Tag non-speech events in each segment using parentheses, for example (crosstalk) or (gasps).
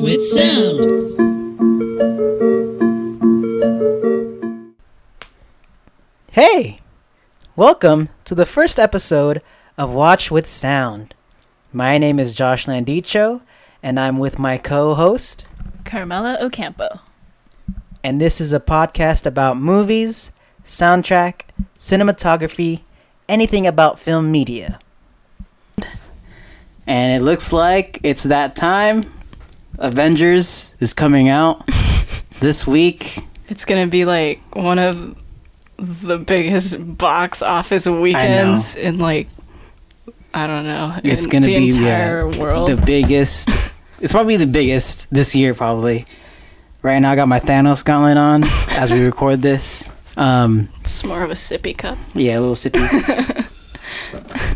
with sound. Hey! Welcome to the first episode of Watch with Sound. My name is Josh Landicho, and I'm with my co host, Carmela Ocampo. and this is a podcast about movies, soundtrack, cinematography, anything about film media. And it looks like it's that time. Avengers is coming out (laughs) this week. It's gonna be like one of the biggest box office weekends in like I don't know. It's gonna the be entire yeah, world. the biggest. (laughs) it's probably the biggest this year, probably. Right now, I got my Thanos gauntlet on (laughs) as we record this. Um, it's more of a sippy cup. yeah, a little sippy.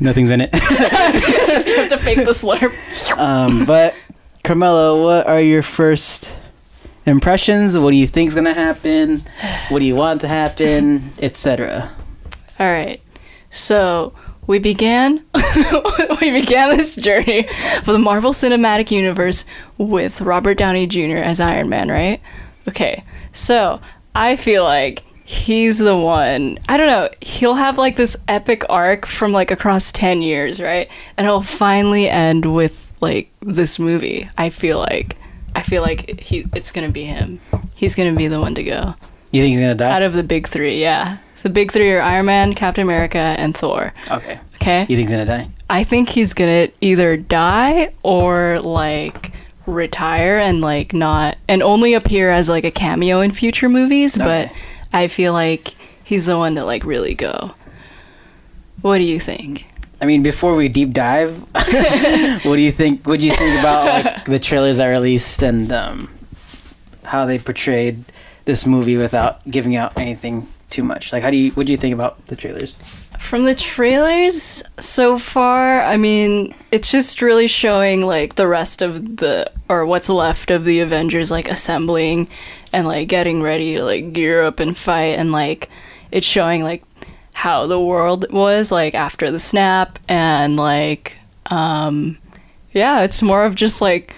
Nothing's in it. you have to fake the slurp. Um, but Carmela, what are your first impressions? What do you think is gonna happen? What do you want to happen, etc. All right. So we began (laughs) we began this journey for the Marvel Cinematic Universe with Robert Downey Jr. as Iron Man, right? Okay. So I feel like he's the one. I don't know. He'll have like this epic arc from like across 10 years, right? And it'll finally end with like this movie. I feel like I feel like he it's going to be him. He's going to be the one to go. You think he's gonna die? Out of the big 3, yeah. So the big 3 are Iron Man, Captain America, and Thor. okay. Okay? You think he's gonna die? I think he's gonna either die or like retire and like not and only appear as like a cameo in future movies, but Okay. I feel like he's the one to like really go. What do you think? I mean, before we deep dive, (laughs) what do you think? What do you think about like (laughs) the trailers I released and um, how they portrayed this movie without giving out anything too much? Like, how do you? What do you think about the trailers? From the trailers so far, I mean, it's just really showing like the rest of the or what's left of the Avengers like assembling and like getting ready to like gear up and fight and like it's showing like how the world was like after the snap and like um yeah, it's more of just like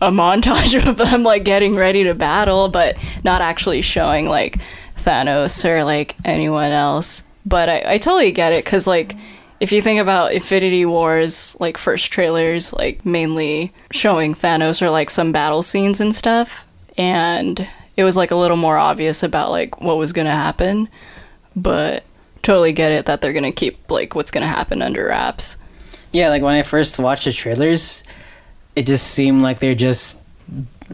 a montage (laughs) of them like getting ready to battle, but not actually showing like Thanos or like anyone else. But I, I totally get it because like if you think about Infinity Wars, like first trailers, like mainly showing Thanos or like some battle scenes and stuff, and it was like a little more obvious about like what was gonna happen. But totally get it that they're gonna keep like what's gonna happen under wraps. Yeah, like when I first watched the trailers, it just seemed like they're just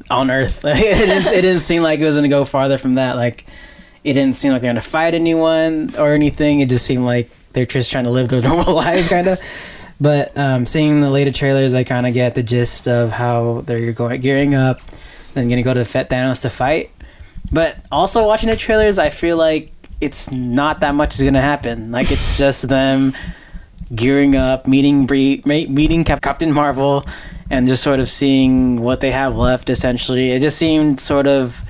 on Earth. (laughs) It, didn't, it didn't seem like it was gonna go farther from that. Like, it didn't seem like they're gonna fight anyone or anything. It just seemed like they're just trying to live their (laughs) normal lives, kind of. But um, seeing the later trailers, I kind of get the gist of how they're going gearing up, then gonna go to the Fet Thanos to fight. But also watching the trailers, I feel like it's not that much is gonna happen. Like it's (laughs) just them gearing up, meeting meeting Cap- Captain Marvel, and just sort of seeing what they have left. Essentially, it just seemed sort of.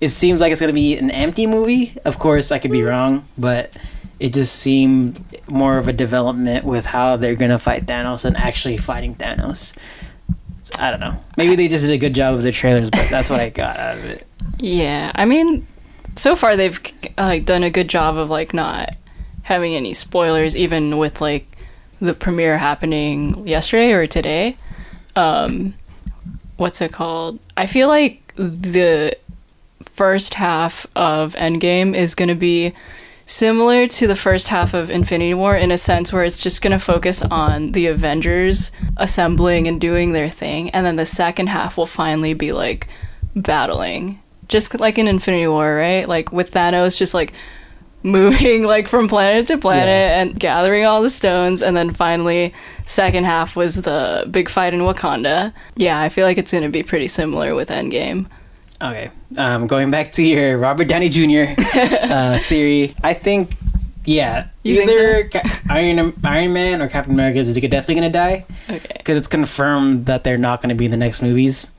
It seems like it's gonna be an empty movie. Of course, I could be wrong, but it just seemed more of a development with how they're gonna fight Thanos and actually fighting Thanos. I don't know. Maybe they just did a good job of the trailers, but that's what I (laughs) got out of it. Yeah, I mean, so far they've like done a good job of like not having any spoilers, even with like the premiere happening yesterday or today. Um, what's it called? I feel like the first half of Endgame is going to be similar to the first half of Infinity War in a sense where it's just going to focus on the Avengers assembling and doing their thing, and then the second half will finally be like battling, just like in Infinity War, right? Like with Thanos, just like (laughs) moving like from planet to planet Yeah. and gathering all the stones and then finally second half was the big fight in Wakanda. Yeah, I feel like it's going to be pretty similar with Endgame. Okay. Um, going back to your Robert Downey Jr. (laughs) uh, theory, I think, yeah, You think either Ca- Iron Iron Man or Captain America is definitely gonna die Okay. because it's confirmed that they're not gonna be in the next movies.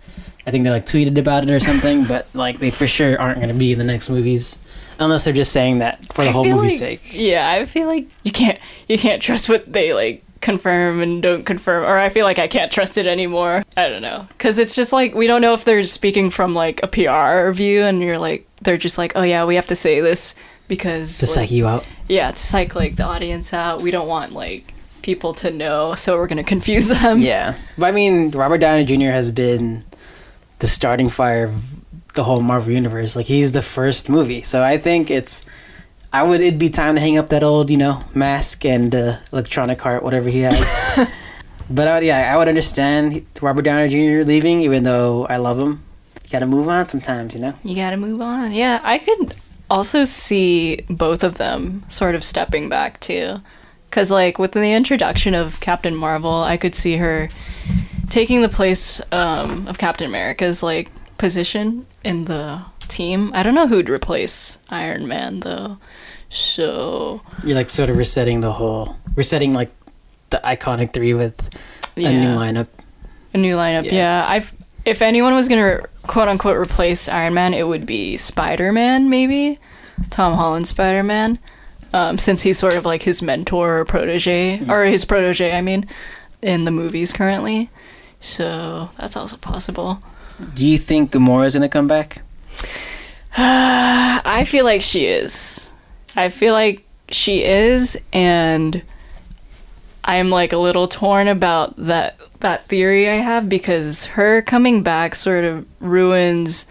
I think they like tweeted about it or something, (laughs) but like they for sure aren't gonna be in the next movies unless they're just saying that for the I whole movie's like- sake. Yeah, I feel like you can't you can't trust what they like confirm and don't confirm or I feel like I can't trust it anymore. I don't know. Cuz it's just like we don't know if they're speaking from like a PR view and you're like they're just like, "Oh yeah, we have to say this because To like, psych you out. yeah, to psych like the audience out. We don't want like people to know, so we're going to confuse them." Yeah, but I mean, Robert Downey Jr. has been the starting fire of the whole Marvel universe. Like he's the first movie, so I think it's. I would. It'd be time to hang up that old, you know, mask and uh, electronic heart, whatever he has. (laughs) but uh, yeah, I would understand Robert Downey Jr. leaving, even though I love him. You gotta move on sometimes, you know. You got to move on. Yeah, I could also see both of them sort of stepping back too. Cuz like with the introduction of Captain Marvel, I could see her taking the place um, of Captain America's like position in the team. I don't know who'd replace Iron Man though. So, You're like sort of resetting the whole, resetting like the iconic three with yeah. a new lineup. A new lineup, Yeah. yeah. I've if anyone was gonna quote unquote replace Iron Man, it would be Spider Man, maybe Tom Holland Spider Man, um, since he's sort of like his mentor or protege, or his protege, I mean, in the movies currently. So that's also possible. Do you think Gamora's gonna come back? (sighs) I feel like she is. I feel like she is, and I'm like a little torn about that that theory I have because her coming back sort of ruins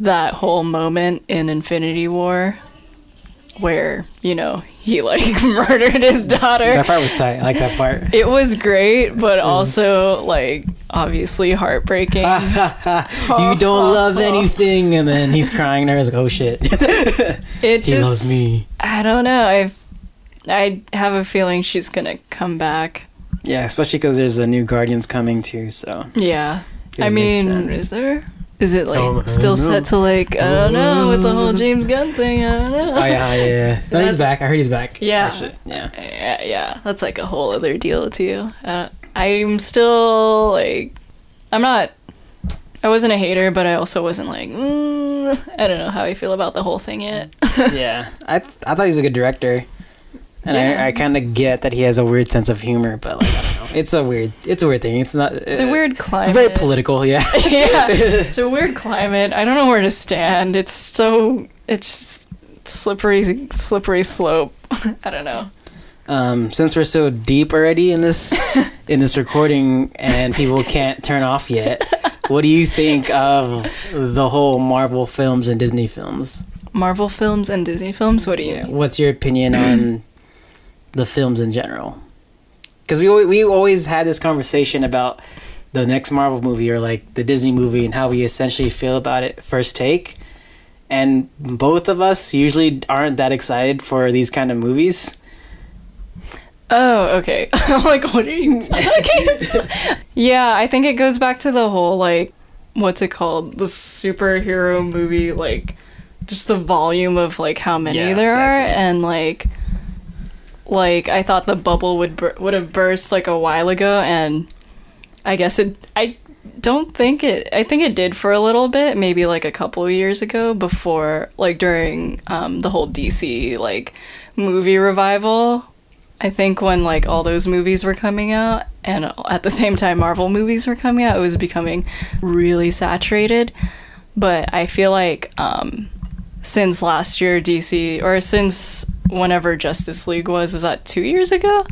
that whole moment in Infinity War where, you know, he like (laughs) murdered his daughter. That part was tight. I like that part. (laughs) It was great, but also like obviously heartbreaking. (laughs) you don't love anything, and then he's crying there. I was like, oh shit, It he just loves me. I don't know. I I have a feeling she's gonna come back. Yeah, especially because there's a new Guardians coming too. So Yeah. It I mean, sense. is there? Is it like Oh, still set to like I don't know with the whole (laughs) James Gunn thing? I don't know. oh yeah, yeah, yeah. No, he's back. I heard he's back. Yeah. Actually. yeah. yeah, yeah, that's like a whole other deal too. Uh, I'm still like, I'm not. I wasn't a hater, but I also wasn't like. Mm, I don't know how I feel about the whole thing yet. (laughs) yeah, I th- I thought he was a good director, and Yeah. I, I kind of get that he has a weird sense of humor, but like I don't know, it's a weird it's a weird thing. It's not. It's a weird climate. Very political, yeah. (laughs) yeah, (laughs) it's a weird climate. I don't know where to stand. It's so it's slippery, slippery slope. (laughs) I don't know. Um, since we're so deep already in this in this recording and people can't turn off yet, what do you think of the whole Marvel films and Disney films? Marvel films and Disney films. What do you? What's your opinion on the films in general? Because we we always had this conversation about the next Marvel movie or like the Disney movie and how we essentially feel about it first take. And both of us usually aren't that excited for these kind of movies. Oh, okay. I'm (laughs) like, what are you (laughs) talking yeah, I think it goes back to the whole like, what's it called? The superhero movie, like, just the volume of like how many Yeah, there are, and like, like I thought the bubble would bur- would have burst like a while ago, and I guess it. I don't think it. I think it did for a little bit, maybe like a couple of years ago, before like during um, the whole DC like movie revival. I think when like all those movies were coming out, and at the same time Marvel movies were coming out, it was becoming really saturated. But I feel like um, since last year, DC, or since whenever Justice League was, was that two years ago?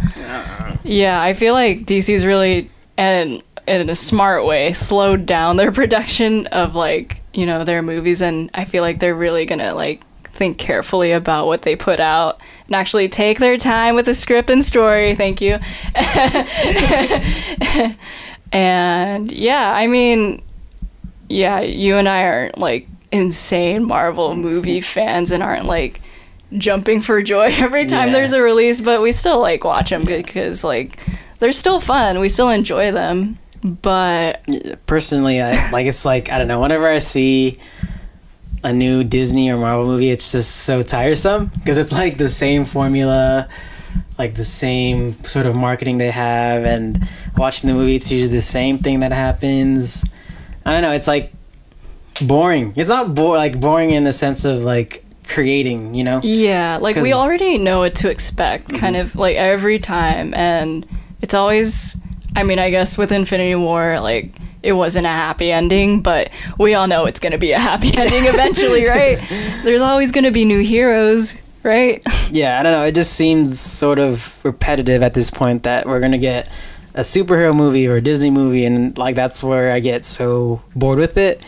Yeah, I feel like DC's really, and in a smart way, slowed down their (laughs) production of like you know their movies, and I feel like they're really gonna like think carefully about what they put out and actually take their time with the script and story. Thank you. (laughs) and yeah, I mean, yeah, you and I aren't like insane Marvel movie (laughs) fans and aren't like jumping for joy (laughs) every time Yeah. there's a release, but we still like watch them because like they're still fun. We still enjoy them. But personally I like it's like I don't know whenever I see a new Disney or Marvel movie it's just so tiresome because it's like the same formula like the same sort of marketing they have and watching the movie it's usually the same thing that happens I don't know it's like boring it's not bo- like boring in the sense of like creating you know yeah, like we already know what to expect mm-hmm. kind of like every time and it's always I mean, I guess with Infinity War, like it wasn't a happy ending, but we all know it's gonna be a happy (laughs) ending eventually, right? There's always gonna be new heroes, right? (laughs) Yeah, I don't know. It just seems sort of repetitive at this point that we're gonna get a superhero movie or a Disney movie, and like that's where I get so bored with it.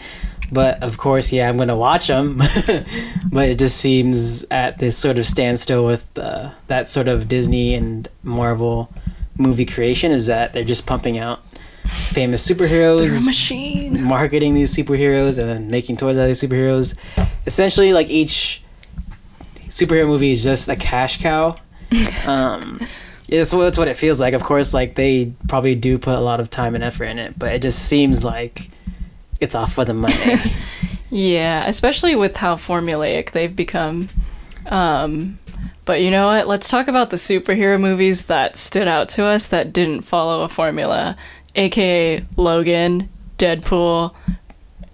But of course, yeah, I'm gonna watch them. (laughs) but it just seems at this sort of standstill with uh, that sort of Disney and Marvel movie creation is that they're just pumping out famous superheroes, machine. marketing these superheroes, and then making toys out of these superheroes. Essentially, like each superhero movie is just a cash cow. (laughs) um, it's it's what it feels like. Of course, like they probably do put a lot of time and effort in it, but it just seems like it's off for the money. (laughs) Yeah, especially with how formulaic they've become. Um, but you know what? Let's talk about the superhero movies that stood out to us that didn't follow a formula, aka Logan, Deadpool.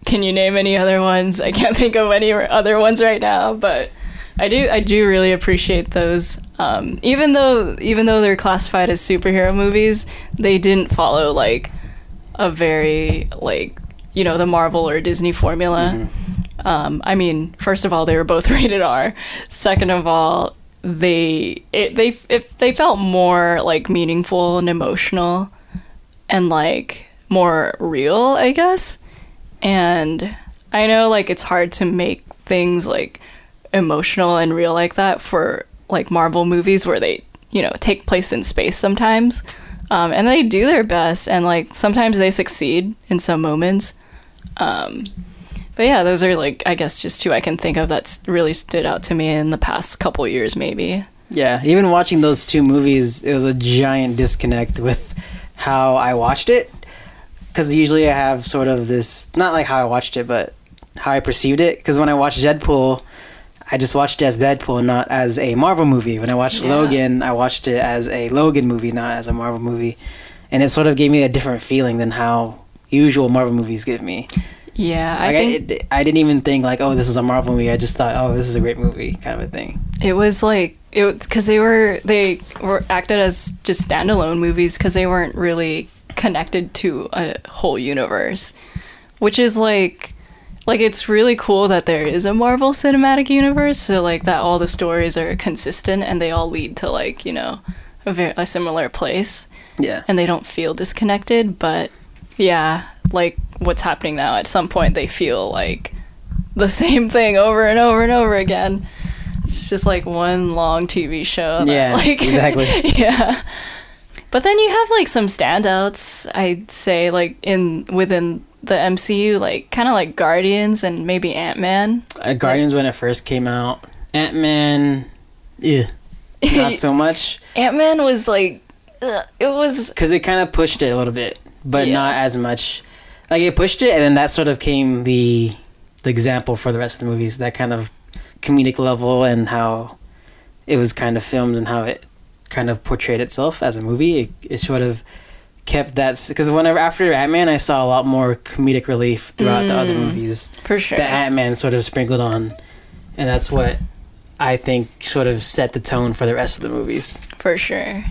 Can you name any other ones? I can't think of any other ones right now, but I do I do really appreciate those. Um, even though even though they're classified as superhero movies, they didn't follow like a very like you know the Marvel or Disney formula. Um, I mean, first of all, they were both (laughs) rated R. Second of all, they it, they if they felt more like meaningful and emotional, and like more real, I guess. And I know like it's hard to make things like emotional and real like that for like Marvel movies where they you know take place in space sometimes. Um, and they do their best, and like sometimes they succeed in some moments. Um, but yeah, those are like I guess just two I can think of that's really stood out to me in the past couple years, maybe. yeah, even watching those two movies, it was a giant disconnect with how I watched it. Because usually I have sort of this, not like how I watched it, but how I perceived it. Because when I watched Deadpool, I just watched it as Deadpool, not as a Marvel movie. When I watched Yeah. Logan, I watched it as a Logan movie, not as a Marvel movie. And it sort of gave me a different feeling than how usual Marvel movies give me. Yeah, I Like I, it, I didn't even think like, oh, this is a Marvel movie. I just thought, oh, this is a great movie, kind of a thing. it was like it because they were they were acted as just standalone movies because they weren't really connected to a whole universe, which is like like it's really cool that there is a Marvel Cinematic Universe. So like that all the stories are consistent and they all lead to like you know a very a similar place. Yeah. and they don't feel disconnected but yeah like what's happening now? At some point they feel like the (laughs) same thing over and over and over again. It's just like one long tv show that, Yeah, like (laughs) exactly. yeah. But then you have like some standouts i'd say like in within the mcu like kind of like guardians and maybe ant-man. Uh, Guardians when it first came out. Ant Man, yeah, not so (laughs) much. Ant-man was like ugh, it was because it kind of pushed it a little bit, but Yeah. not as much. Like it pushed it, and then that sort of came the the example for the rest of the movies. That kind of comedic level and how it was kind of filmed and how it kind of portrayed itself as a movie. It, it sort of kept that because whenever after Ant Man, I saw a lot more comedic relief throughout the other mm. movies. for sure that Ant Man sort of sprinkled on, and that's what I think sort of set the tone for the rest of the movies. For sure.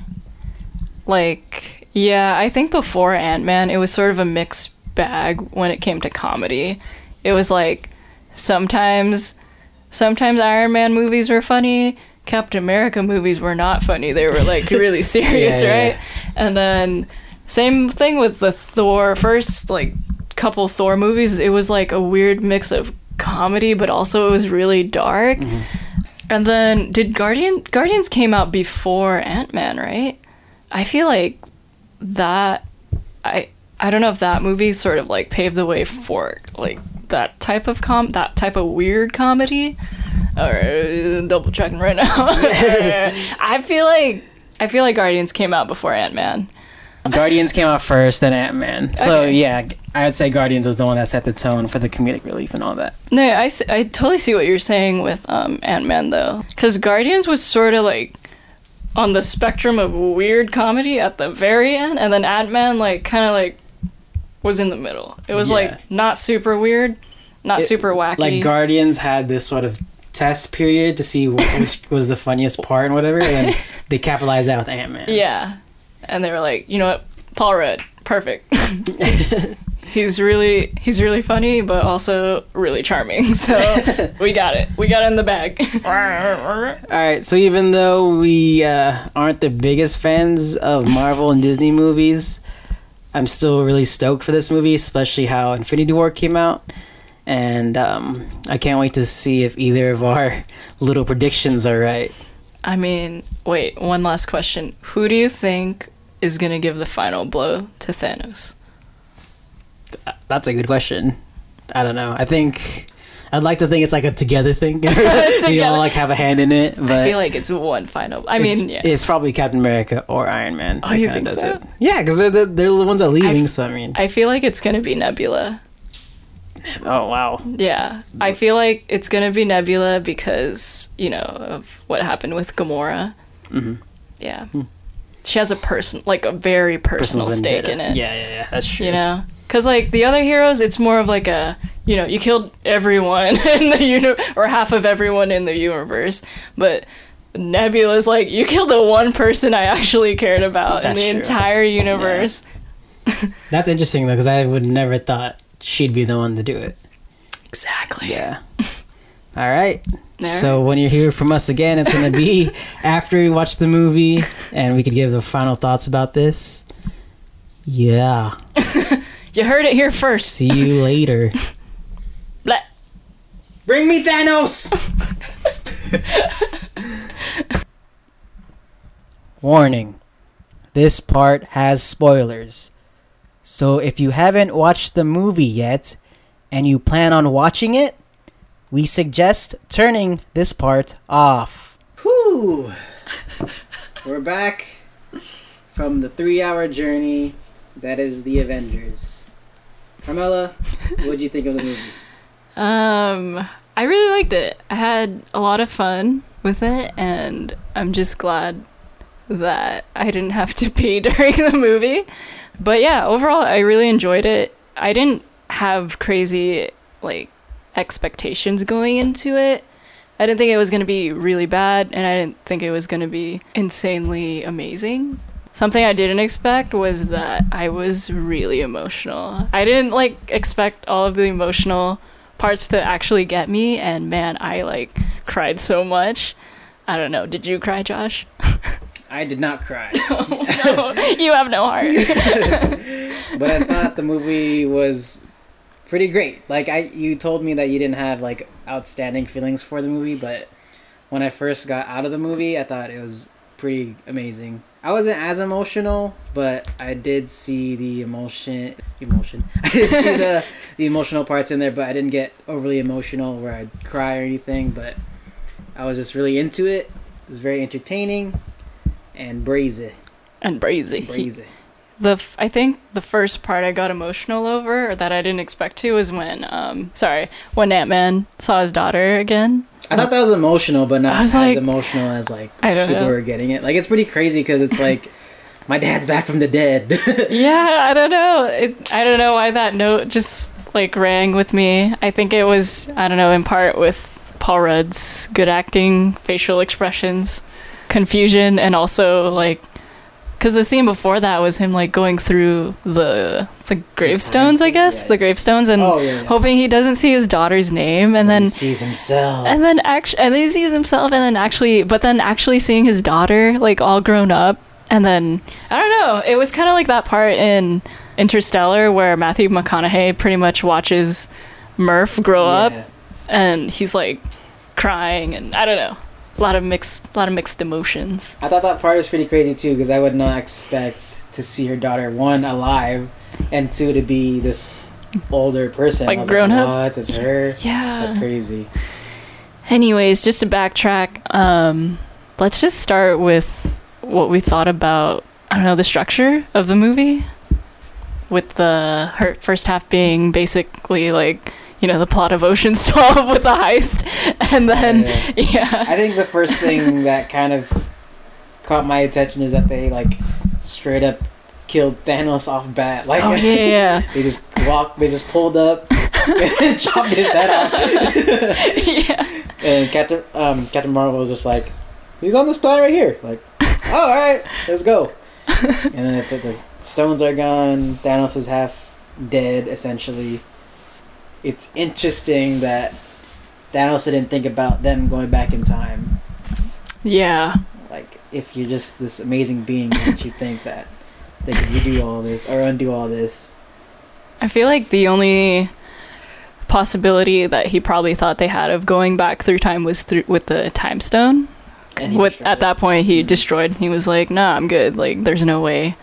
Like, yeah, I think before Ant Man, it was sort of a mixed bag when it came to comedy. It was like sometimes, sometimes Iron Man movies were funny. Captain America movies were not funny. They were like (laughs) really serious, Yeah, yeah, right? And then same thing with the Thor first like couple Thor movies. It was like a weird mix of comedy, but also it was really dark. Mm-hmm. And then did Guardian Guardians came out before Ant Man, right? I feel like that I I don't know if that movie sort of like paved the way for like that type of com that type of weird comedy. Or double checking right now. (laughs) I feel like I feel like Guardians came out before Ant Man. Guardians came out first, then Ant Man. So Okay. yeah, I would say Guardians was the one that set the tone for the comedic relief and all that. No, I, I totally see what you're saying with um, Ant Man though, because Guardians was sort of like on the spectrum of weird comedy at the very end, and then Ant Man like kind of like was in the middle. It was Yeah. like not super weird, not It- super wacky. Like Guardians had this sort of test period to see which (laughs) was the funniest part and whatever, and they capitalized that with Ant Man. yeah, and they were like, you know what, Paul Rudd, perfect. (laughs) (laughs) he's really he's really funny, but also really charming. (laughs) So we got it. We got it in the bag. (laughs) All right, so even though we uh, aren't the biggest fans of Marvel and Disney movies, I'm still really stoked for this movie, especially how Infinity War came out. And um, I can't wait to see if either of our (laughs) little predictions are right. I mean, wait, one last question. Who do you think is going to give the final blow to Thanos? That's a good question. I don't know. I think I'd like to think it's like a together thing. (laughs) you Together. all like have a hand in it, but I feel like it's one final. I it's, mean, yeah. it's probably Captain America or Iron Man. Oh, you think so? It. Yeah, because they're the, they're the ones that are leaving. I- so I mean, I feel like it's going to be Nebula. oh wow, Yeah. I feel like it's going to be Nebula because, you know, of what happened with Gamora. Mhm. Yeah. She has a person, like a very personal, stake in it. Yeah, yeah, yeah. That's true. You know? Because, like, the other heroes, it's more of like a, you know, you killed everyone (laughs) in the universe, or half of everyone in the universe. But Nebula's like, you killed the one person I actually cared about That's in the true. entire universe. (laughs) That's interesting though, because I would never thought she'd be the one to do it. Exactly. Yeah. (laughs) All right. So when you hear from us again, it's gonna be (laughs) after we watch the movie, and we could give the final thoughts about this. Yeah. (laughs) You heard it here first. See you later. (laughs) Blah. Bring me Thanos. Warning. This part has spoilers. So if you haven't watched the movie yet and you plan on watching it, we suggest turning this part off. Whew. We're back from the three hour journey that is the Avengers. Carmela, what'd you think of the movie? Um, I really liked it. I had a lot of fun with it, and I'm just glad that I didn't have to pee (laughs) during the movie. But yeah, overall, I really enjoyed it. I didn't have crazy like expectations going into it. I didn't think it was going to be really bad, and I didn't think it was going to be insanely amazing. Something I didn't expect was that I was really emotional. I didn't like expect all of the emotional parts to actually get me, and man, I like cried so much. I don't know. Did you cry, Josh? (laughs) I did not cry. (laughs) Oh, no, you have no heart. (laughs) but I thought the movie was pretty great. Like I, you told me that you didn't have like outstanding feelings for the movie, but when I first got out of the movie, I thought it was pretty amazing. I wasn't as emotional, but I did see the emotion. Emotion. (laughs) I did see the (laughs) the emotional parts in there, but I didn't get overly emotional where I'd cry or anything. But I was just really into it. It was very entertaining and brazy. and brazy. Brazy. (laughs) The f- I think the first part I got emotional over, or that I didn't expect to, was when um sorry when Ant Man saw his daughter again. I thought that was emotional, but not as like- emotional as like I don't people know. were getting it. Like it's pretty crazy because it's like (laughs) my dad's back from the dead. (laughs) Yeah, I don't know. It, I don't know why that note just like rang with me. I think it was I don't know in part with Paul Rudd's good acting, facial expressions, confusion, and also like because the scene before that was him like going through the the gravestones, I guess Yeah. the gravestones, and oh yeah. yeah. hoping he doesn't see his daughter's name, and he then sees himself. and then actually and then he sees himself and then actually but then actually seeing his daughter like all grown up and then i don't know it was kind of like that part in interstellar where matthew mcconaughey pretty much watches murph grow up and he's like crying and i don't know a lot of mixed a lot of mixed emotions I thought that part was pretty crazy too because I would not expect to see her daughter one alive and two to be this older person. Like grown up? What? It's her. yeah That's crazy. anyways just to backtrack um let's just start with what we thought about i don't know the structure of the movie with the her first half being basically like you know the plot of ocean's (laughs) 12 with the heist and then Yeah. yeah I think the first thing (laughs) that kind of caught my attention is that they like straight up killed Thanos off bat. Like oh yeah yeah (laughs) they just walked, they just pulled up and chopped his head off. yeah and Captain um, Captain Marvel was just like, he's on this planet right here. Like, oh, all right, let's go. and then the, the stones are gone. Thanos is half dead, essentially. It's interesting that Thanos didn't think about them going back in time. Yeah. Like, if you're just this amazing being, don't you think that they could redo all this or undo all this? I feel like the only possibility that he probably thought they had of going back through time was through with the time stone. And With destroyed at it. that point he Mhm. destroyed. He was like, "Nah, I'm good. Like there's no way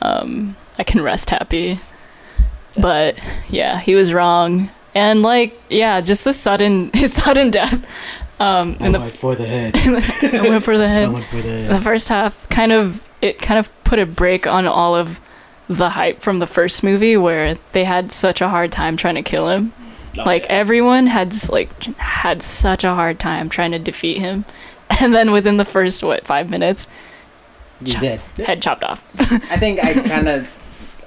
um I can rest happy." But yeah, he was wrong. And like, yeah, just the sudden (laughs) his sudden death um in the for the head. (laughs) I went for the head. went for the the first half kind of it kind of put a break on all of the hype from the first movie where they had such a hard time trying to kill him like everyone had like had such a hard time trying to defeat him (laughs) and then within the first what five minutes you did. head chopped off I think I kind of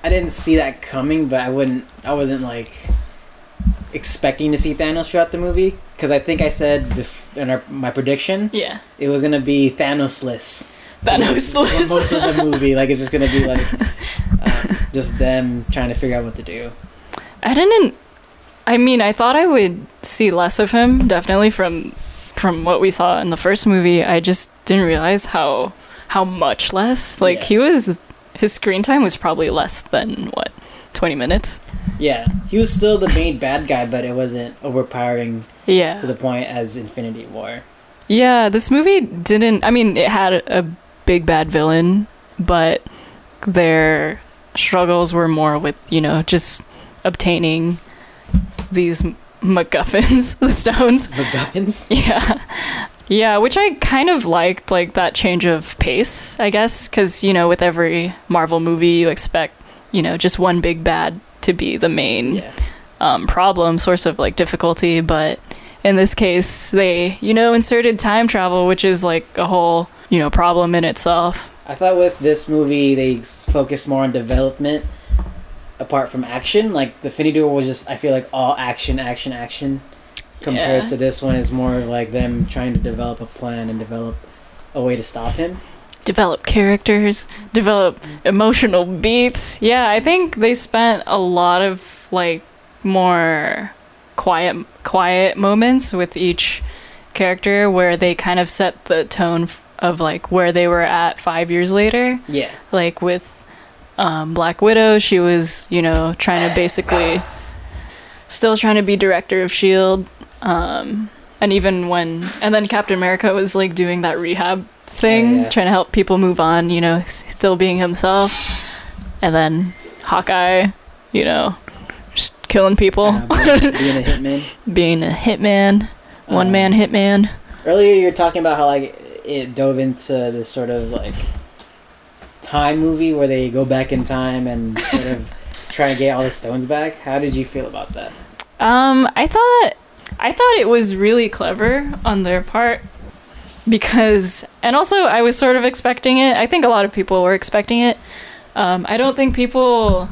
I didn't see that coming, but I wouldn't. I wasn't like expecting to see Thanos throughout the movie because I think I said bef- in our, my prediction yeah it was gonna be Thanosless. Thanos For most of the movie, like it's just gonna be like (laughs) uh, just them trying to figure out what to do. I didn't I mean I thought I would see less of him definitely from from what we saw in the first movie I just didn't realize how how much less like Yeah. he was his screen time was probably less than what 20 minutes Yeah, he was still the main bad guy, but it wasn't overpowering yeah to the point as Infinity War. Yeah, this movie didn't. I mean, it had a big bad villain, but their struggles were more with, you know, just obtaining these MacGuffins, (laughs) the stones. MacGuffins. Yeah. Yeah, which I kind of liked, like that change of pace, I guess, because, you know, with every Marvel movie, you expect, you know, just one big bad to be the main Yeah. um, problem, source of like difficulty, but in this case, they, you know, inserted time travel, which is like a whole, you know, problem in itself. I thought with this movie they focused more on development apart from action. Like the Infinity War was just I feel like all action, action, action. Compared Yeah. to this one is more like them trying to develop a plan and develop a way to stop him. Develop characters, develop emotional beats. Yeah, I think they spent a lot of like more quiet, quiet moments with each character where they kind of set the tone f- of like where they were at five years later. Yeah. like with um, Black Widow, she was, you know, trying to basically still trying to be director of Shield. Um, and even when, and then Captain America was like doing that rehab thing, Oh, yeah. trying to help people move on, you know, still being himself. And then Hawkeye, you know, just killing people, Uh, being (laughs) being a hitman. being a hitman, one Um, man hitman. Earlier you were talking about how like it dove into this sort of like time movie where they go back in time and sort of (laughs) try to get all the stones back. How did you feel about that? Um, I thought I thought it was really clever on their part because and also I was sort of expecting it. I think a lot of people were expecting it. Um, I don't think people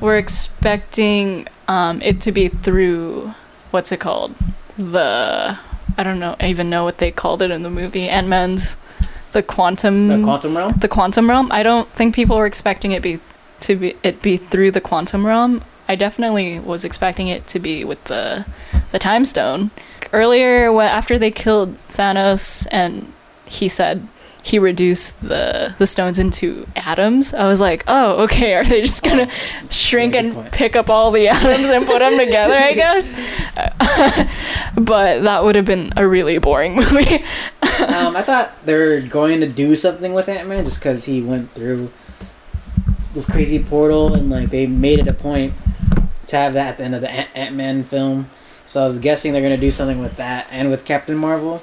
were expecting um, it to be through what's it called? The I don't know even know what they called it in the movie. Ant Man's the quantum The quantum realm? the quantum realm. I don't think people were expecting it be to be it be through the quantum realm. I definitely was expecting it to be with the the time stone. Earlier, wh- after they killed Thanos, and he said he reduced the the stones into atoms. I was like, oh, okay. Are they just gonna shrink and point. pick up all the atoms and put them together? I (laughs) guess. (laughs) but that would have been a really boring (laughs) movie. um, I thought they were going to do something with Ant Man just because he went through this crazy portal and like they made it a point to have that at the end of the Ant Man film. So I was guessing they're gonna do something with that and with Captain Marvel.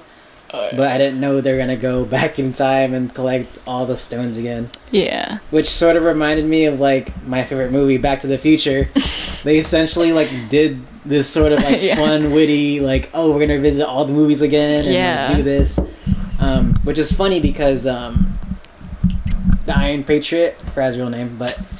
But I didn't know they're gonna go (laughs) back in time and collect all the stones again. yeah. Which sort of reminded me of like my favorite movie, Back to the Future. (laughs) they essentially like did this sort of like (laughs) Yeah. fun, witty, like oh we're gonna visit all the movies again and Yeah. like, do this, um, which is funny because um, the Iron Patriot, for his real name, but he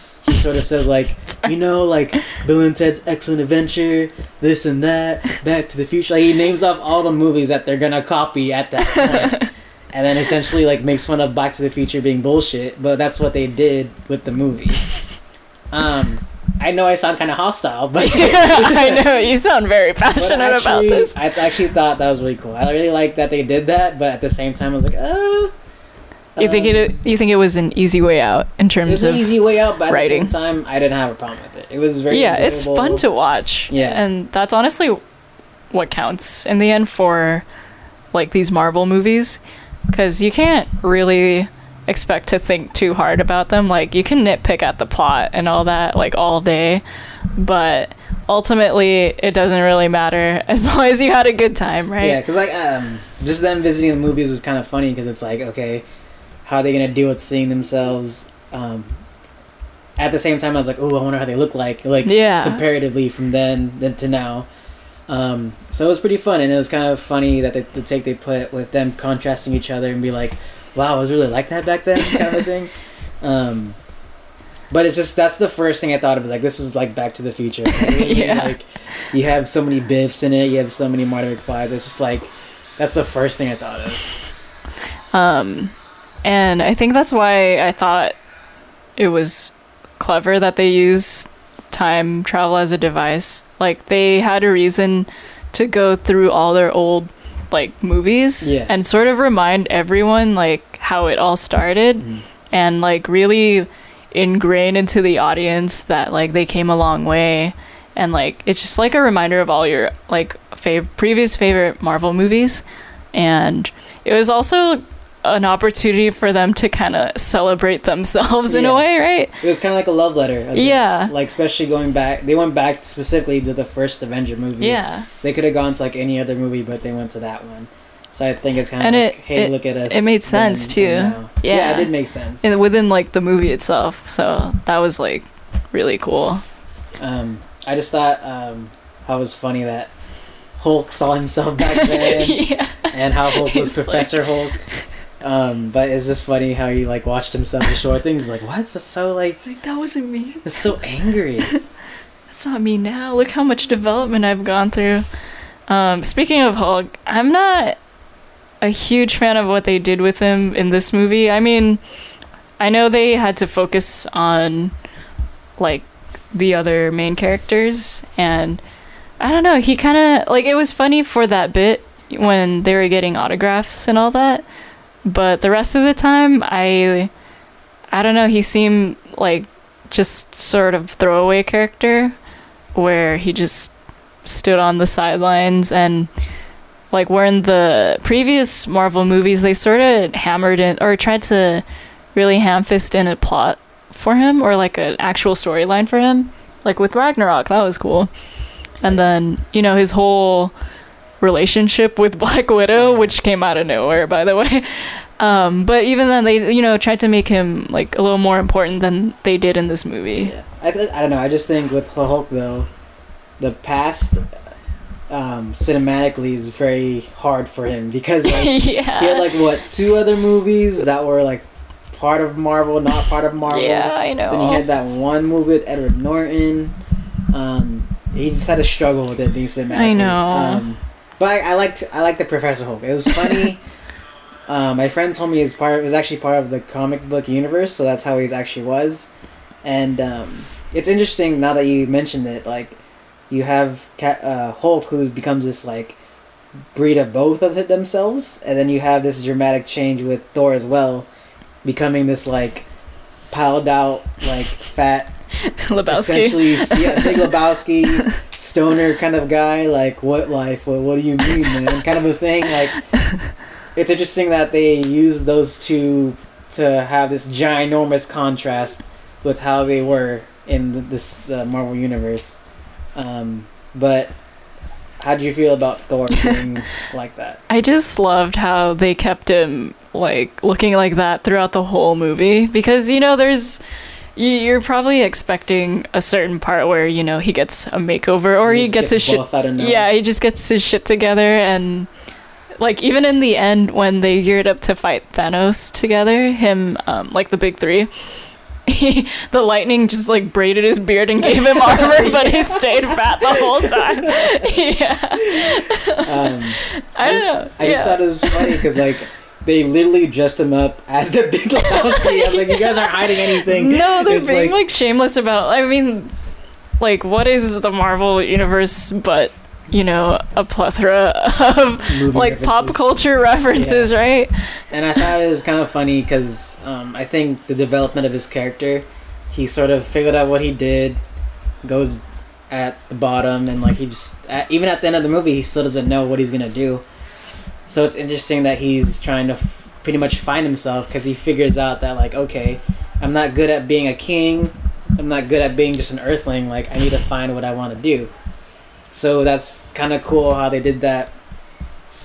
sort of says like you know like Bill and Ted's Excellent Adventure, this and that, Back to the Future. Like, he names off all the movies that they're gonna copy at that and then essentially like makes fun of Back to the Future being bullshit. But that's what they did with the movie. Um, I know I sound kind of hostile, but (laughs) I know you sound very passionate about this. I actually thought that was really cool. I really like that they did that, but at the same time, I was like, oh. You think it? You think it was an easy way out in It terms was of? an easy way out, but at writing. the same time, I didn't have a problem with it. It was very yeah, it's fun to watch. Yeah. and that's honestly what counts in the end for like these Marvel movies, because you can't really expect to think too hard about them. Like you can nitpick at the plot and all that like all day, but ultimately it doesn't really matter (laughs) as long as you had a good time, right? Yeah, because like um, just them visiting the movies was kind of funny because it's like, okay, how are they gonna deal with seeing themselves? Um, at the same time, I was like, oh, I wonder how they look like, like Yeah. comparatively from then then to now. Um, so it was pretty fun, and it was kind of funny that the, the take they put with them contrasting each other and be like, wow, I was really like that back then, kind of thing. (laughs) Um, but it's just that's the first thing I thought of. Was like this is like Back to the Future. You know what I mean? (laughs) Yeah. Like you have so many Biffs in it. You have so many Marty McFlys. It's just like that's the first thing I thought of. Um, and I think that's why I thought it was clever that they use time travel as a device. Like they had a reason to go through all their old like movies Yeah. and sort of remind everyone like how it all started Mhm. and like really ingrain into the audience that like they came a long way and like it's just like a reminder of all your like fav- previous favorite Marvel movies and it was also an opportunity for them to kind of celebrate themselves in Yeah. a way, right? It was kind of like a love letter. Yeah. Like especially going back, they went back specifically to the first Avenger movie. Yeah. They could have gone to like any other movie, but they went to that one. So I think it's kind of And like, it- hey, it- look at us. it made sense, too. Yeah. yeah, it did make sense. And within like the movie itself. So that was like really cool. Um, I just thought um, how it was funny that Hulk saw himself back (laughs) then, yeah. and how Hulk (laughs) was He's like- Professor Hulk. Um, but it's just funny how he like watched himself destroy things. He's like, what? That's so like Like that wasn't me. that's so angry. (laughs) That's not me now. Look how much development I've gone through. Um, speaking of Hulk, I'm not a huge fan of what they did with him in this movie. I mean, I know they had to focus on like the other main characters and I don't know, he kind of like it was funny for that bit when they were getting autographs and all that. But the rest of the time, I I don't know, he seemed like just sort of throwaway character where he just stood on the sidelines and like where in the previous Marvel movies they sort of hammered in or tried to really ham fist in a plot for him or like an actual storyline for him. Like with Ragnarok, that was cool. And then, you know, his whole relationship with Black Widow, which came out of nowhere, by the way. Um, but even then, they, you know, tried to make him like a little more important than they did in this movie. Yeah. I, th- I don't know. I just think with Hulk though, the past um, cinematically is very hard for him because like, (laughs) yeah. he had like what two other movies that were like part of Marvel, not part of Marvel. (laughs) Yeah, I know. Then he had that one movie with Edward Norton. Um, he just had to struggle with it being cinematic. I know. Um, but I, I liked I liked the Professor Hulk. It was funny. (laughs) um, my friend told me it's part it was actually part of the comic book universe, so that's how he actually was. And um, it's interesting now that you mentioned it. Like you have Cat, uh, Hulk who becomes this like breed of both of themselves, and then you have this dramatic change with Thor as well, becoming this like piled out like fat (laughs) Lebowski. essentially yeah, (laughs) Big Lebowski, stoner kind of guy. Like, what life? What, what do you mean, man? Kind of a thing. Like, (laughs) it's interesting that they use those two to have this ginormous contrast with how they were in this the Marvel universe. Um, but how do you feel about Thor being like that? I just loved how they kept him like looking like that throughout the whole movie because you know there's you're probably expecting a certain part where you know he gets a makeover or he, just gets his shit buff out of nowhere. yeah he just gets his shit together and like even in the end when they geared up to fight Thanos together him um, like the big three he, the lightning just like braided his beard and gave him (laughs) armor but he stayed fat the whole time. (laughs) Yeah. Um, I don't just, know. I just thought it was funny because like they literally dressed him up as the Big (laughs) Lebowski. I was like, you guys aren't hiding anything. No, they're It's being like, shameless about. I mean, like, what is the Marvel universe but you know a plethora of like pop culture references, right? And I thought it was kind of funny because um, I think the development of his character, he sort of figured out what he did, goes at the bottom, and like he just at, even at the end of the movie, he still doesn't know what he's gonna do. So it's interesting that he's trying to f- pretty much find himself because he figures out that like okay, I'm not good at being a king, I'm not good at being just an earthling. Like I need to find what I want to do. So that's kind of cool how they did that,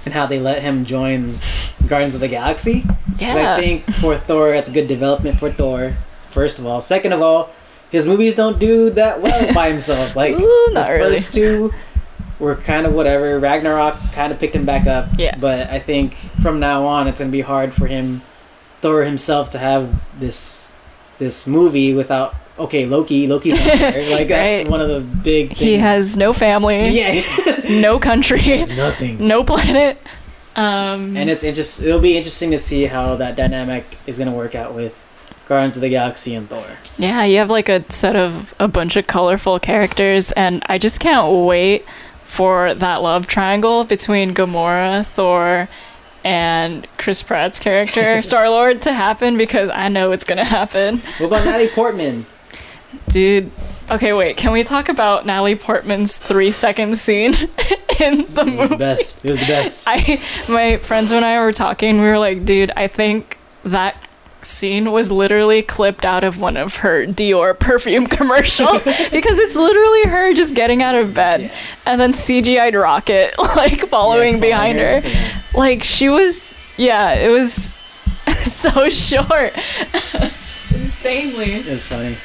and how they let him join Guardians of the Galaxy. Yeah. I think for Thor, that's a good development for Thor. First of all, second of all, his movies don't do that well by himself. Like Ooh, the really. first two were kind of whatever. Ragnarok kind of picked him back up. Yeah. But I think from now on, it's gonna be hard for him, Thor himself, to have this this movie without okay Loki. Loki's not (laughs) there. Like that's Right. one of the big. Things. He has no family, yeah. (laughs) no (laughs) country, There's nothing. no planet. Um, And it's interest. It'll be interesting to see how that dynamic is gonna work out with Guardians of the Galaxy and Thor. yeah, you have like a set of a bunch of colorful characters, and I just can't wait for that love triangle between Gamora, Thor, and Chris Pratt's character (laughs) Star Lord to happen because I know it's gonna happen, What about Natalie Portman? dude. Okay, wait. Can we talk about Natalie Portman's three-second scene (laughs) in the It was the movie? best. It was the best. I, my friends and I were talking. We were like, dude, I think that scene was literally clipped out of one of her Dior perfume (laughs) commercials because it's literally her just getting out of bed Yeah. and then CGI'd Rocket (laughs) like following Yeah, behind her. Yeah. Like she was, yeah, it was (laughs) so short. Insanely. It was funny.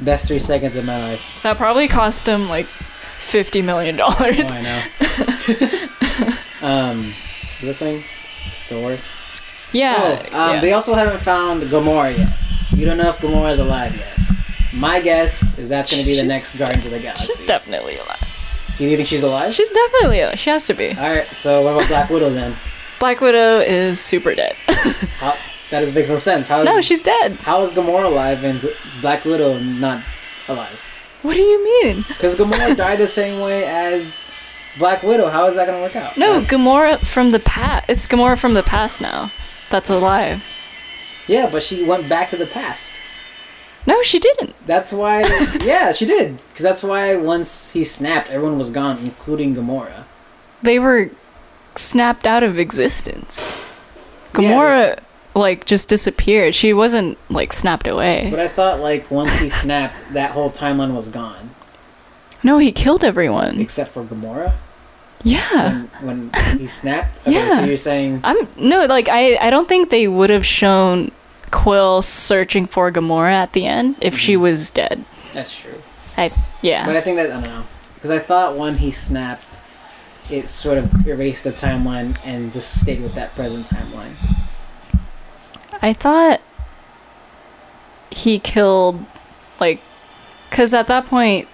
Best three seconds of my life. That probably cost him like fifty million dollars. I know. um, this thing, Thor. Yeah. oh, um, yeah. they also haven't found Gamora yet. You don't know if Gamora's alive yet. My guess is that's going to be the next Guardians of the Galaxy. She's definitely alive. Do you think she's alive? She's definitely alive. She has to be. All right. So what about Black Widow then? Black Widow is super dead. (laughs) How, that does makes no sense. How is, no, she's dead. how is Gamora alive and Black Widow not alive? What do you mean? Because Gamora (laughs) died the same way as Black Widow. How is that going to work out? No, That's- Gamora from the past. It's Gamora from the past now. That's alive. Yeah, but she went back to the past. No, she didn't. That's why. (laughs) yeah, she did. Because that's why once he snapped, everyone was gone, including Gamora. They were snapped out of existence. Yeah, Gamora, like, just disappeared. She wasn't, like, snapped away. But I thought like once he snapped, that whole timeline was gone, No, he killed everyone. except for Gamora. Yeah. When, when he (laughs) snapped. Okay, Yeah. So you're saying I'm no like I I don't think they would have shown Quill searching for Gamora at the end if she Mhm. was dead. that's true. I Yeah. But I think that I don't know because I thought when he snapped, it sort of erased the timeline and just stayed with that present timeline. I thought he killed, like, because at that point,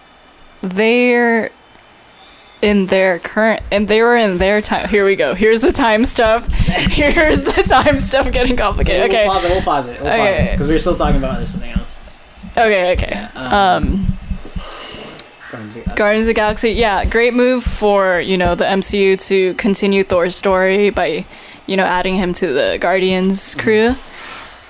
they're in their current, and they were in their time. Here we go. Here's the time stuff. (laughs) Here's the time stuff getting complicated. We'll Okay. pause it. We'll pause it. We'll pause Okay. it because we're still talking about something else. Okay, okay. Yeah, um, Um, Guardians of Guardians of the Galaxy, yeah, great move for, you know, the MCU to continue Thor's story by, you know, adding him to the Guardians crew.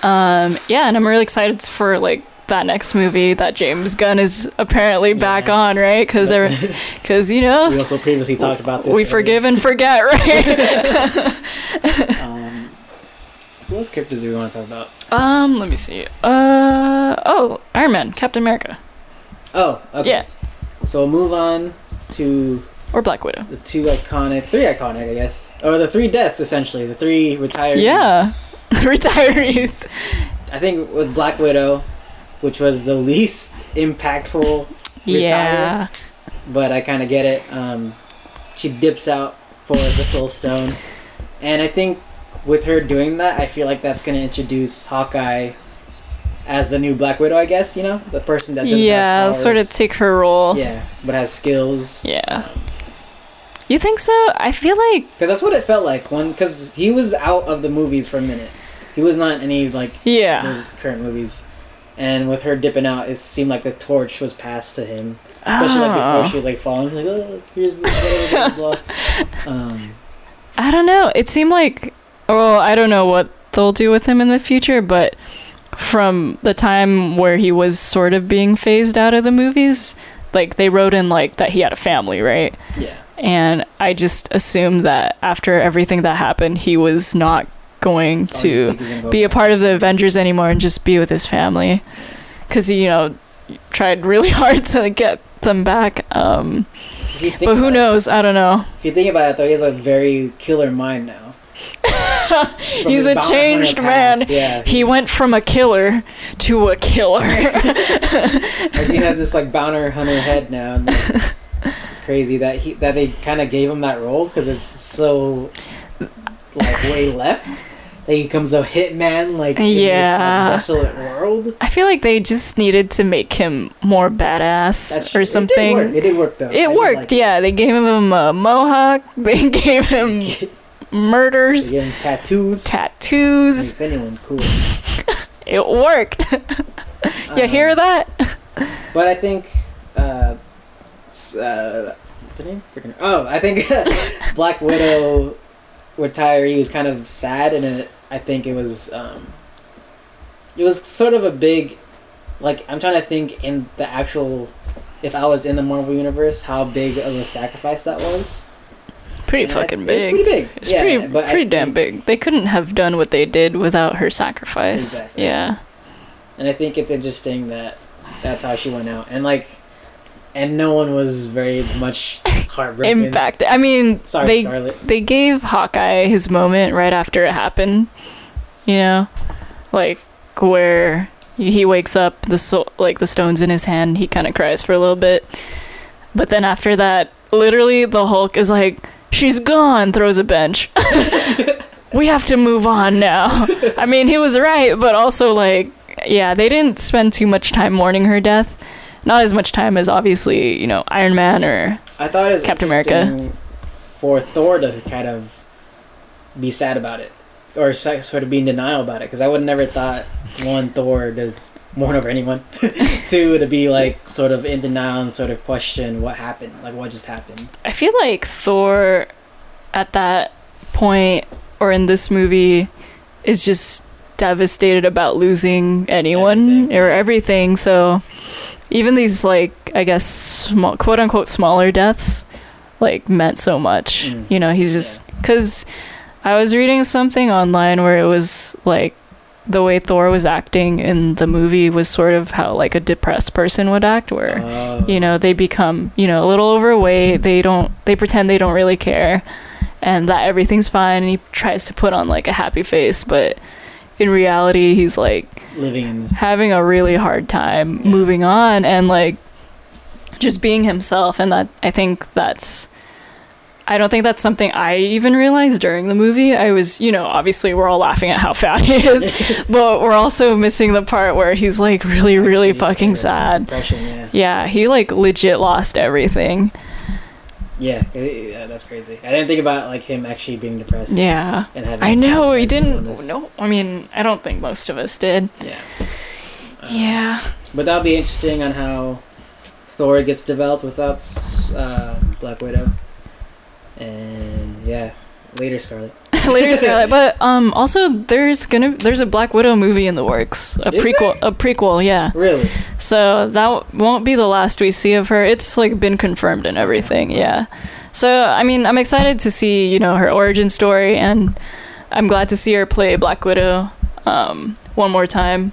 Um, yeah, and I'm really excited for, like, that next movie that James Gunn is apparently back Yeah. on, right? Because, because (laughs) you know we also previously talked about this. we earlier. forgive and forget, right? (laughs) Um, who else characters do we want to talk about? (laughs) um, let me see. Uh, oh, Iron Man, Captain America. Oh, okay. Yeah, So we'll move on to or Black Widow. the two iconic, three iconic, I guess, or the three deaths essentially, the three retirees. Yeah. The retirees. I think with Black Widow, which was the least (laughs) impactful, Yeah. but I kind of get it. Um, she dips out for the Soul Stone, and I think with her doing that, I feel like that's going to introduce Hawkeye as the new Black Widow. I guess you know the person that Yeah, sort of take her role. yeah, but has skills. Yeah. Um, You think so? I feel like Because that's what it felt like when because he was out of the movies for a minute. He was not in any like yeah. the current movies, and with her dipping out, it seemed like the torch was passed to him. Especially like before Oh. she was like falling, like oh here's the blah, blah, (laughs) blah. Um, I don't know. It seemed like, well, I don't know what they'll do with him in the future, but from the time where he was sort of being phased out of the movies, like they wrote in like that he had a family, right? yeah, And I just assumed that after everything that happened, he was not going Oh, to think he's gonna go be a part of the Avengers anymore and just be with his family. Because he, you know, tried really (laughs) hard to get them back. Um, If you think but who about it- knows? I don't know. If you think about it, though, he has a very killer mind now. (laughs) He's a changed man. Yeah, He went from a killer to a killer. (laughs) Like, he has this like bounty hunter head now. And, like, it's crazy that he that they kind of gave him that role because it's so like way (laughs) left. That he becomes a hitman, like in Yeah. this like, desolate world. I feel like they just needed to make him more badass That's or something. It did work, it did work though. It did worked, like yeah. They gave him a mohawk. (laughs) They gave him (laughs) murders, They gave him tattoos. tattoos. Makes anyone cool. It worked. you Um, hear that? But I think, uh, uh, what's her name? Oh, I think Black Widow retiree was kind of sad, and it, I think it was, um, it was sort of a big, like I'm trying to think in the actual, if I was in the Marvel universe, how big of a sacrifice that was. Pretty And I- fucking It's big. pretty big. It's yeah, pretty, but I pretty damn big. They couldn't have done what they did without her sacrifice. Exactly. Yeah. And I think it's interesting that that's how she went out, and like, and no one was very much heartbroken. Impact. I mean, Sorry, they Scarlett. they gave Hawkeye his moment right after it happened. You know, like where he wakes up, the soul, like the stones in his hand, he kind of cries for a little bit. But then after that, literally the Hulk is like, "She's gone," throws a bench. (laughs) we have to move on now. (laughs) I mean, he was right, but also like, yeah, they didn't spend too much time mourning her death. Not as much time as obviously, you know, Iron Man or I thought it was Captain America. for Thor to kind of be sad about it, or sort of be in denial about it, because I would never thought one Thor to mourn over anyone, (laughs) two to be like sort of in denial and sort of question what happened, like what just happened. I feel like Thor at that point or in this movie is just devastated about losing anyone Everything. or everything. So even these like I guess small quote unquote smaller deaths like meant so much. Mm. You know, he's just cuz I was reading something online where it was like the way Thor was acting in the movie was sort of how like a depressed person would act where Oh. you know they become you know a little overweight they don't they pretend they don't really care and that everything's fine and he tries to put on like a happy face but in reality he's like living in this. having a really hard time Yeah. moving on and like just being himself and that i think that's i don't think that's something i even realized during the movie i was you know obviously we're all laughing at how (laughs) fat he is (laughs) but we're also missing the part where he's like really really fucking sad yeah. yeah, he like legit lost everything. Yeah, yeah, that's crazy. I didn't think about like him actually being depressed. Yeah. and having I know, he didn't. No, I mean, I don't think most of us did. Yeah. Yeah. But that'll be interesting on how Thor gets developed without uh, Black Widow. And yeah, later Scarlett. (laughs) Later, Scarlett. But um, also there's gonna there's a Black Widow movie in the works. A Is prequel. A prequel. Yeah. Really? So that w- won't be the last we see of her. It's like been confirmed and everything. Yeah. So I mean, I'm excited to see you know her origin story, and I'm glad to see her play Black Widow um, one more time.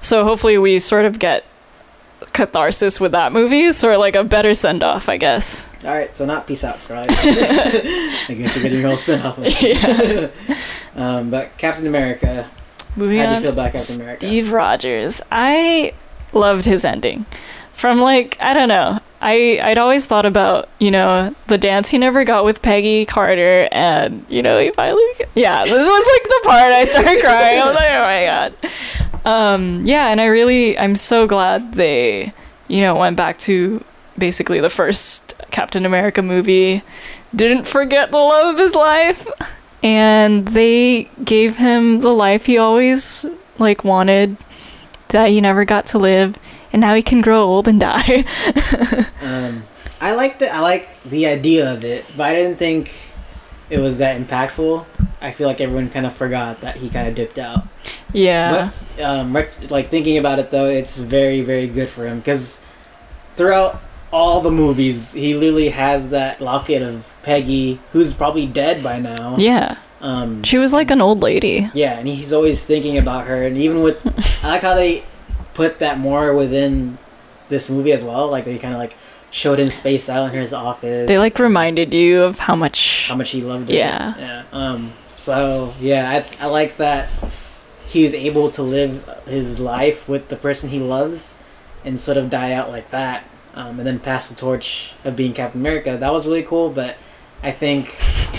So hopefully we sort of get catharsis with that movie, sort of like a better send off, I guess. All right, so not peace out, Scarlett. (laughs) I guess you're getting your whole spin off. Yeah. (laughs) um, but Captain America. Moving How'd you on. feel about Captain America? Steve Rogers. I loved his ending. From like I don't know. I I'd always thought about you know the dance he never got with Peggy Carter, and you know he finally yeah this was like the part I started (laughs) crying. I was like oh my god. Um, yeah, and I really I'm so glad they you know went back to basically the first Captain America movie didn't forget the love of his life and they gave him the life he always like wanted that he never got to live and now he can grow old and die. (laughs) Um, I liked it. I like the idea of it, but I didn't think it was that impactful. I feel like everyone kind of forgot that he kind of dipped out. yeah. But um, like thinking about it though, it's very very good for him because throughout all the movies, he literally has that locket of Peggy, who's probably dead by now. yeah. Um, She was like an old lady. yeah, and he's always thinking about her, and even with, (laughs) I like how they put that more within this movie as well. Like they kind of like showed him space out in his office. They like reminded you of how much how much he loved it. Yeah. Yeah. Um. So yeah, I I like that he's able to live his life with the person he loves, and sort of die out like that, um, and then pass the torch of being Captain America. That was really cool, but I think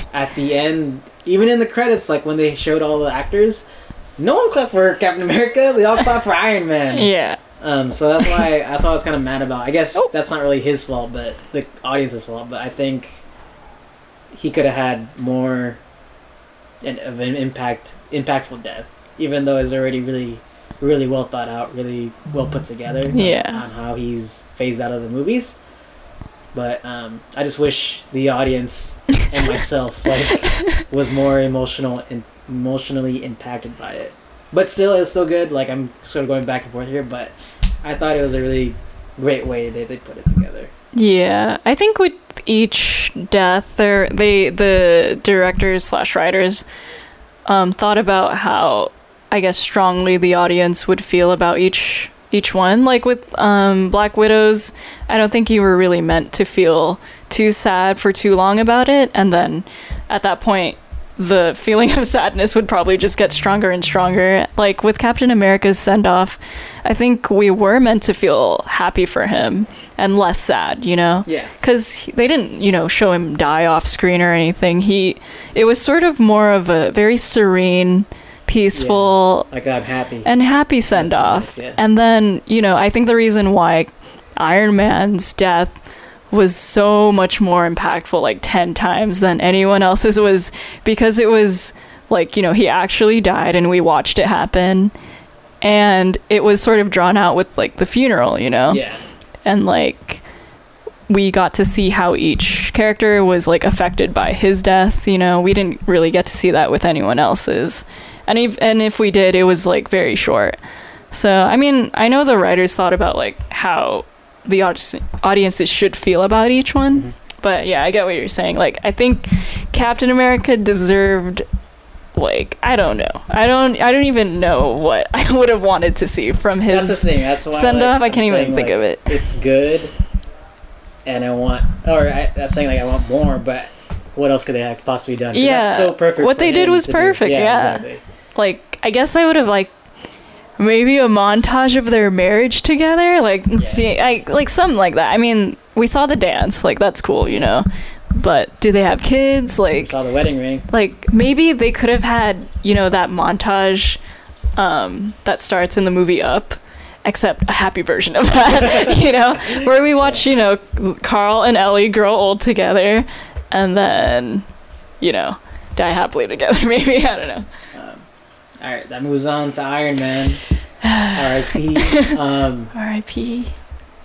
(laughs) at the end, even in the credits, like when they showed all the actors. No one clapped for Captain America. They all clapped for Iron Man. (laughs) Yeah. Um, so that's why that's what I was kind of mad about. I guess Oh. that's not really his fault, but the audience's fault. But I think he could have had more an, of an impact, impactful death, even though it's already really, really well thought out, really well put together. on- Yeah. On, how he's phased out of the movies. But um, I just wish the audience and (laughs) myself like was more emotional and emotionally impacted by it. But still, it's still good. Like I'm sort of going back and forth here, but I thought it was a really great way that they put it together. Yeah, I think with each death, they the directors slash writers um, thought about how I guess strongly the audience would feel about each each one. Like with um, Black Widows, I don't think you were really meant to feel too sad for too long about it, and then at that point. The feeling of sadness would probably just get stronger and stronger. Like with Captain America's send off, I think we were meant to feel happy for him and less sad, you know? Yeah. because they didn't you know show him die off screen or anything he it was sort of more of a very serene peaceful Like I'm happy. and happy send off nice, yeah. and then you know i think the reason why iron man's death was so much more impactful like 10 times than anyone else's was because it was like you know he actually died and we watched it happen. And it was sort of drawn out with like the funeral you know? Yeah. and like we got to see how each character was like affected by his death you know? We didn't really get to see that with anyone else's. And if, and if we did it was like very short. So i mean i know the writers thought about like how the audi- audiences should feel about each one Mhm. but yeah i get what you're saying like i think captain america deserved like i don't know i don't i don't even know what (laughs) i would have wanted to see from That's the his thing. That's why send off i I'm can't even saying, think like, of it It's good, and I want, or I, I'm saying like I want more, but what else could they have possibly done? Yeah. So perfect. What they did was do. perfect, yeah. Exactly. like I guess I would have like maybe a montage of their marriage together, like see, I like something like that. I mean, we saw the dance, like that's cool, you know. But do they have kids? We Like, saw the wedding ring. like maybe they could have had, you know, that montage um, that starts in the movie Up, except a happy version of that, (laughs) you know, where we watch, you know, Carl and Ellie grow old together, and then, you know, die happily together. (laughs) Maybe I don't know. All right, that moves on to Iron Man. R.I.P. (sighs) um, R.I.P.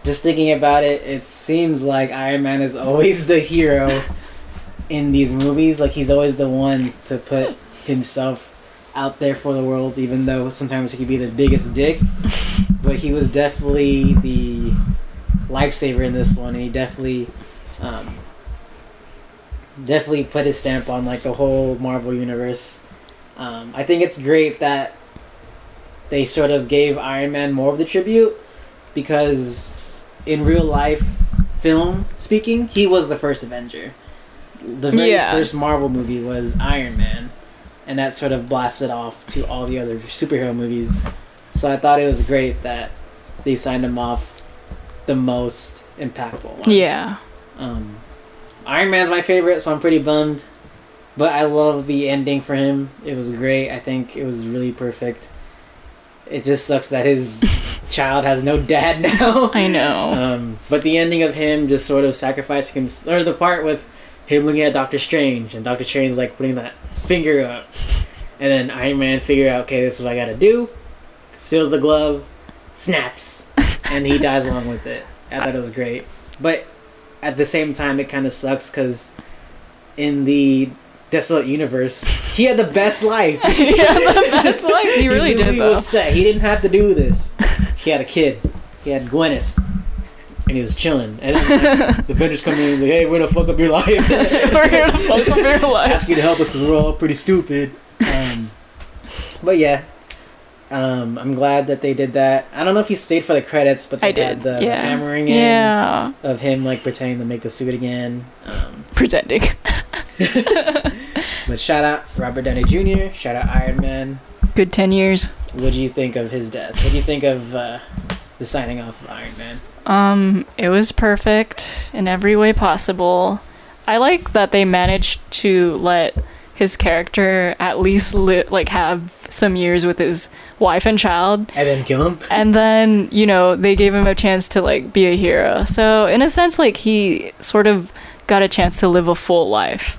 just thinking about it, it seems like Iron Man is always the hero in these movies. Like he's always the one to put himself out there for the world, even though sometimes he could be the biggest dick. But he was definitely the lifesaver in this one, and he definitely, um, definitely put his stamp on like the whole Marvel universe. Um, I think it's great that they sort of gave Iron Man more of the tribute because in real life film speaking, he was the first Avenger. The very Yeah. first Marvel movie was Iron Man, and that sort of blasted off to all the other superhero movies. So I thought it was great that they signed him off the most impactful one. Yeah. Um, Iron Man's my favorite, so I'm pretty bummed. But I love the ending for him. It was great. I think it was really perfect. It just sucks that his (laughs) child has no dad (laughs) now. I know. Um, but the ending of him just sort of sacrificing him, or the part with him looking at Doctor Strange and Doctor Strange is like putting that finger up, and then Iron Man figure out, okay, this is what I gotta do. Seals the glove, snaps, (laughs) and he dies along with it. I thought it was great, but at the same time, it kind of sucks because in the desolate universe, he had the best life. (laughs) yeah, the (laughs) best life. He really did literally though. was set. He didn't have to do this. (laughs) He had a kid. He had Gwyneth. And he was chilling. And then the Avengers come in and like, hey, we're gonna fuck up your life. We're here to fuck up your life. Ask you to help us because we're all pretty stupid. Um, but yeah. Um, I'm glad that they did that. I don't know if you stayed for the credits, but they I did. the yeah. hammering in Yeah. of him like pretending to make the suit again. Um, Pretending. But shout out Robert Downey Jr., shout out Iron Man. Good 10 years. What do you think of his death? What do you think of uh, the signing off of Iron Man? Um, it was perfect in every way possible. I like that they managed to let his character at least li- like have some years with his wife and child And then kill him? and then you know they gave him a chance to like be a hero so in a sense like he sort of got a chance to live a full life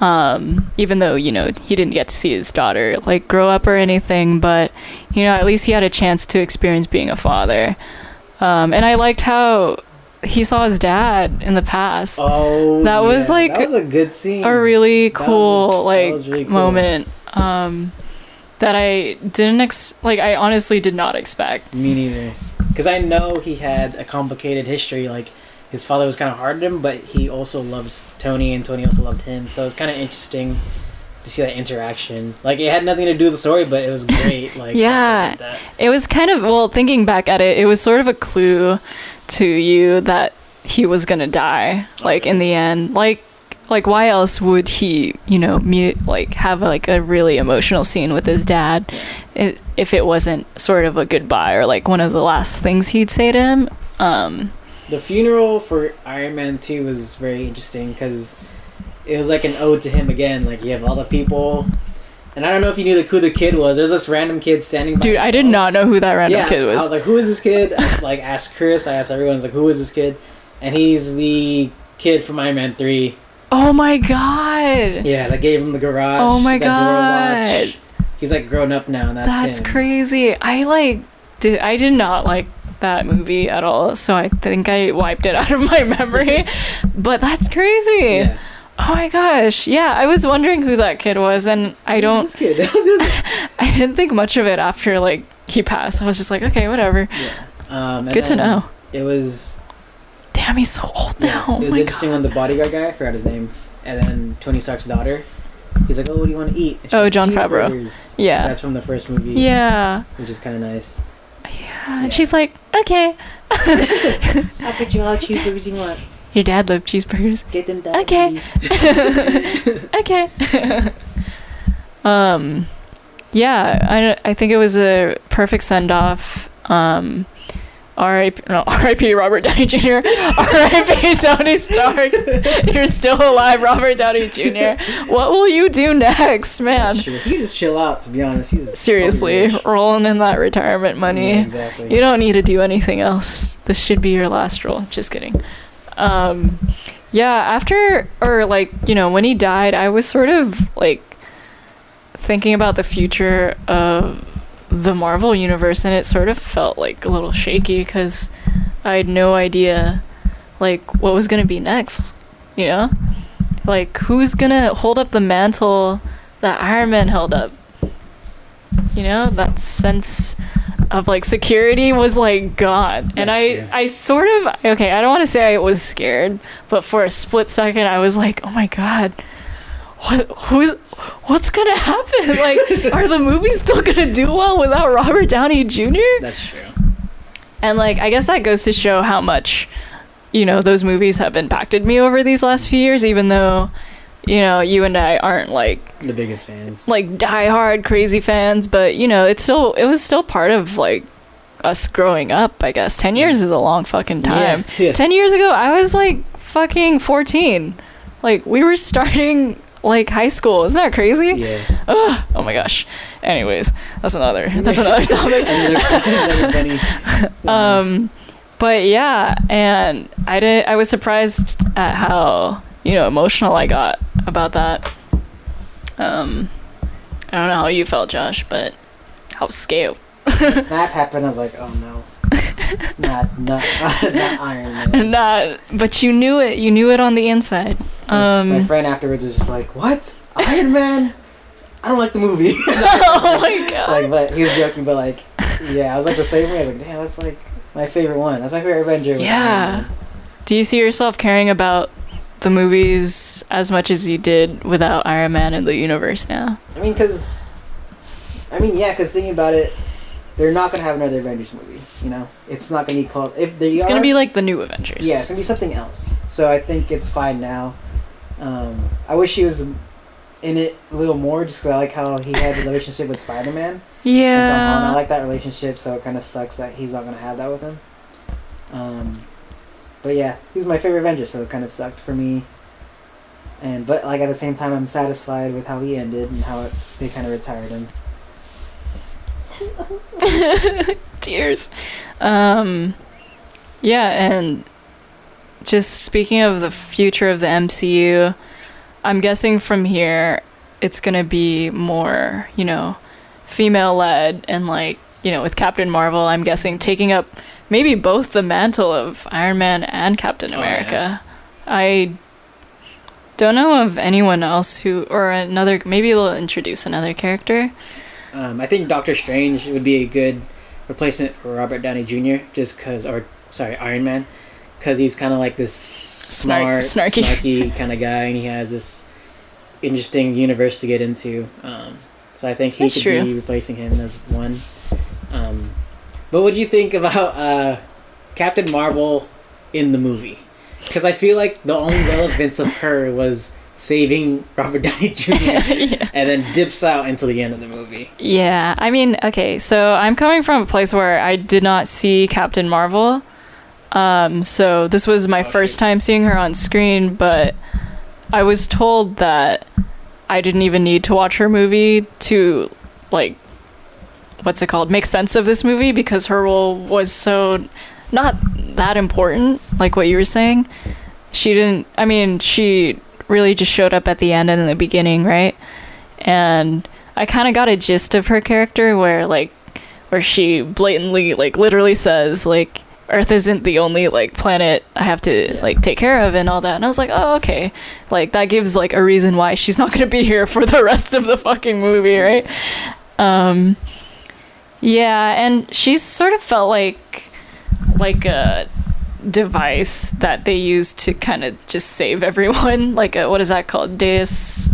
um even though you know he didn't get to see his daughter like grow up or anything but you know at least he had a chance to experience being a father um and i liked how he saw his dad in the past Oh, That was, yeah, like, that was a good scene. a really was a- cool that like was really cool. moment um that i didn't ex- like i honestly did not expect Me neither. Because I know he had a complicated history. Like his father was kind of hard on him, but he also loves Tony, and Tony also loved him. So it's kind of interesting to see that interaction. Like it had nothing to do with the story, but it was great. (laughs) Like Yeah. It was kind of well, thinking back at it, it was sort of a clue to you that he was gonna die. Like in the end, like like why else would he, you know, meet like have like a really emotional scene with his dad, if it wasn't sort of a goodbye or like one of the last things he'd say to him. Um, The funeral for Iron Man 2 was very interesting because it was like an ode to him again. Like, you have all the people. And I don't know if you knew who the kid was. There's this random kid standing by dude, I did not know who that random yeah, kid was. I was like, who is this kid? I, like, asked Chris, I asked everyone, I was like, who is this kid? And he's the kid from Iron Man 3. oh my god, Yeah, that gave him the garage. Oh my God. He's like grown up now, and that's, that's him. crazy. I like did I did not like that movie at all, so I think I wiped it (laughs) out of my memory. but that's crazy. Yeah. Oh my gosh. Yeah, I was wondering who that kid was and I don't this kid? (laughs) That was his- (laughs) I didn't think much of it after like he passed. I was just like, okay, whatever. yeah. Um, Good to know. It was Damn, he's so old Yeah, now. Oh it was my interesting god. when the bodyguard guy, I forgot his name, and then Tony Stark's daughter. He's like, "Oh, what do you want to eat?" Oh, Jon Favreau. Yeah. that's from the first movie. Yeah. which is kind of nice. Yeah. And she's like, okay. (laughs) I'll get you all cheeseburgers you want. Your dad loved cheeseburgers. Get them done. Okay. (laughs) okay. (laughs) um, yeah, I, I think it was a perfect send off. Um, R.I.P. No, (laughs) R.I.P. Robert Downey Jr. (laughs) R.I.P. (laughs) Tony Stark. You're still alive, Robert Downey Jr. What will you do next, man? Sure. He just chill out. To be honest, he's Seriously, rolling in that retirement money. Yeah, exactly. You don't need to do anything else. This should be your last role. Just kidding. Um, yeah, after or like you know when he died, I was sort of like thinking about the future of the Marvel universe, and it sort of felt like a little shaky because I had no idea like what was gonna be next. You know, like who's gonna hold up the mantle that Iron Man held up. You know that sense of like security was like gone and i true. i sort of okay i don't want to say i was scared but for a split second i was like oh my god what who's what's gonna happen (laughs) like are the movies still gonna do well without robert downey jr That's true. and like i guess that goes to show how much you know those movies have impacted me over these last few years even though you know you and i aren't like The biggest fans. like diehard crazy fans, but you know, it's still it was still part of like us growing up, I guess. 10 mm. years is a long fucking time. Yeah. yeah. 10 years ago, I was like fucking 14. Like we were starting like high school. Isn't that crazy? Yeah. Ugh, oh my gosh. Anyways, that's another (laughs) that's another (laughs) topic. Another- another (laughs) Um, but yeah, and I did. I was surprised at how you know emotional I got about that. Um, I don't know how you felt, Josh, but I was scared. Snap happened. I was like, oh no. Not, not, (laughs) not Iron Man. (laughs) Not, but you knew it. You knew it on the inside. My- my Um, friend afterwards was just like, "What? Iron Man? I don't like the movie." (laughs) oh my god. like, but he was joking, but like, yeah, I was like the same way. I was like, "Damn, that's like my favorite one. That's my favorite Avenger." Yeah. Do you see yourself caring about the movies as much as you did without Iron Man in the universe now? I mean, cause, I mean, yeah, cause thinking about it, they're not gonna have another Avengers movie. You know, it's not gonna be called if they It's are, gonna be like the new Avengers. Yeah, it's gonna be something else. So I think it's fine now. Um, I wish he was in it a little more, just because I like how he had the relationship with Spider Man. Holland. I like that relationship, so it kind of sucks that he's not gonna have that with him. Um, but yeah, he's my favorite Avenger, so it kind of sucked for me. And but like at the same time, I'm satisfied with how he ended and how it, they kind of retired him. (laughs) Tears. Um, yeah, and just speaking of the future of the MCU, I'm guessing from here it's gonna be more, you know, female led and like, you know, with Captain Marvel, I'm guessing taking up maybe both the mantle of Iron Man and Captain Oh, yeah. America. I don't know of anyone else who, or another, maybe they'll introduce another character. Um, I think Doctor Strange would be a good replacement for Robert Downey Jr. Just cause, or sorry, Iron Man, because he's kind of like this Snark- smart, snarky. snarky kind of guy, and he has this interesting universe to get into. Um, so I think he That's could true. be replacing him as one. Um, but what do you think about uh, Captain Marvel in the movie? Because I feel like the only relevance of her was saving Robert Downey (laughs) Jr. yeah. and then dips out until the end of the movie. Yeah, I mean, okay, so I'm coming from a place where I did not see Captain Marvel. Um, so this was my Okay. first time seeing her on screen, but I was told that I didn't even need to watch her movie to, like, what's it called, make sense of this movie because her role was so not that important, like what you were saying. She didn't, I mean, she really just showed up at the end and in the beginning, right? And I kind of got a gist of her character where like where she blatantly like literally says like Earth isn't the only like planet I have to like take care of and all that. And I was like, "Oh, okay." Like that gives like a reason why she's not going to be here for the rest of the fucking movie, right? Um yeah, and she's sort of felt like like a device that they use to kind of just save everyone. (laughs) Like a, what is that called? Deus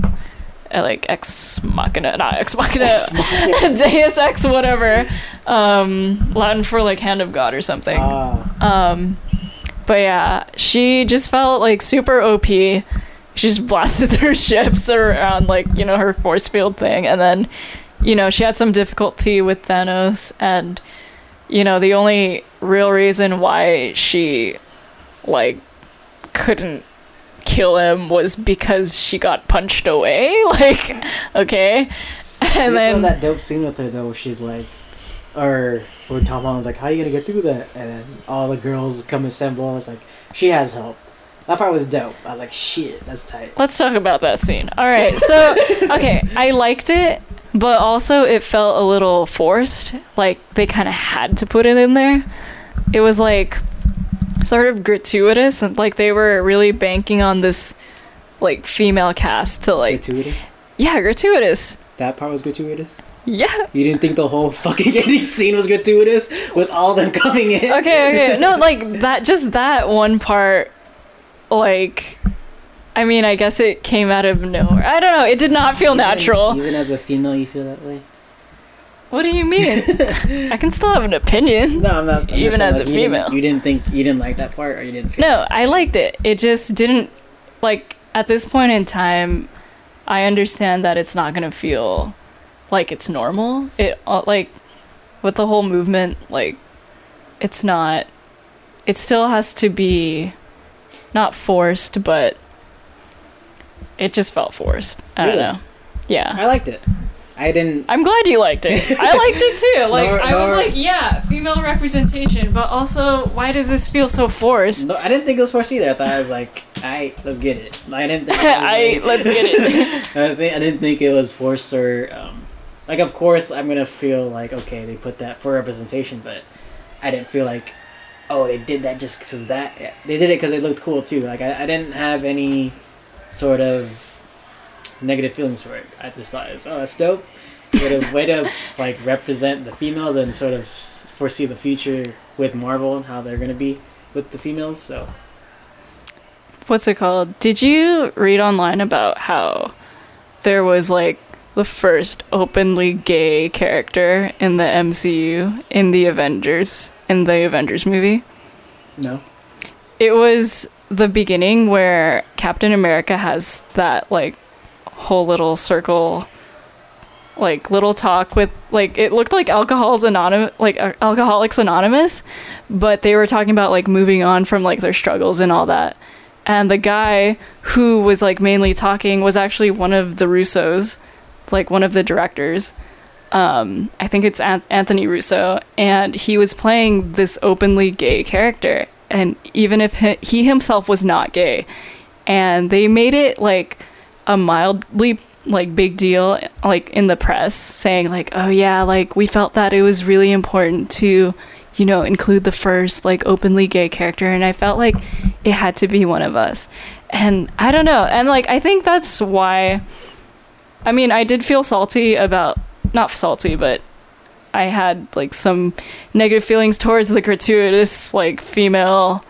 uh, like ex machina, not ex machina, (laughs) Deus ex whatever. Um, Latin for like hand of God or something. Ah. Um, but yeah, she just felt like super OP. She just blasted (laughs) their ships around like you know her force field thing, and then you know she had some difficulty with Thanos, and you know the only real reason why she like couldn't kill him was because she got punched away. (laughs) Like, okay, and then that dope scene with her though, where she's like, or where Tom Holland's like, "How are you gonna get through that?" And then all the girls come assemble. It's like, "She has help." That part was dope. I was like, "Shit, that's tight." Let's talk about that scene. All right. So, (laughs) okay, I liked it, but also it felt a little forced. Like they kind of had to put it in there. It was like sort of gratuitous and like they were really banking on this like female cast to like gratuitous. yeah, gratuitous. That part was gratuitous. Yeah. You didn't think the whole fucking (laughs) ending scene was gratuitous with all them coming in? Okay, okay. No, (laughs) like that just that one part like I mean, I guess it came out of nowhere. I don't know. It did not feel Even- natural. Even as a female, you feel that way. What do you mean? (laughs) I can still have an opinion. No, I'm not. I'm Even as like, a you didn't- female. you didn't think you didn't like that part, or you didn't. Feel No, I liked it. It just didn't like at this point in time. I understand that it's not gonna feel like it's normal. It uh, like with the whole movement, like it's not. It still has to be not forced, but it just felt forced. I don't Really? know. Yeah. I liked it. I didn't. I'm glad you liked it. (laughs) I liked it too. Like Nor- I was nor- like, yeah, female representation, but also why does this feel so forced? No, I didn't think it was forced either. I thought I was like, I let's get it. I didn't think. (laughs) I like- let's get it. (laughs) I, think, I didn't think it was forced or um, like. Of course, I'm gonna feel like okay, they put that for representation, but I didn't feel like oh they did that just because that they did it because it looked cool too. Like I, I didn't have any sort of negative feelings for it. I just thought it was oh that's dope. Way to way to like represent the females and sort of foresee the future with Marvel and how they're gonna be with the females. So What's it called? Did you read online about how there was like the first openly gay character in the MCU in the Avengers in the Avengers movie? no. It was the beginning where Captain America has that like whole little circle like little talk with like it looked like alcohol's anonymous like uh, alcoholics anonymous but they were talking about like moving on from like their struggles and all that. And the guy who was like mainly talking was actually one of the russos like one of the directors. Um, I think it's An- Anthony Russo, and he was playing this openly gay character, and even if he, himself was not gay, and they made it like a mildly like big deal like in the press saying like oh yeah like we felt that it was really important to you know include the first like openly gay character and i felt like it had to be one of us. And i don't know and like i think that's why i mean i did feel salty about not salty but i had like some negative feelings towards the gratuitous like female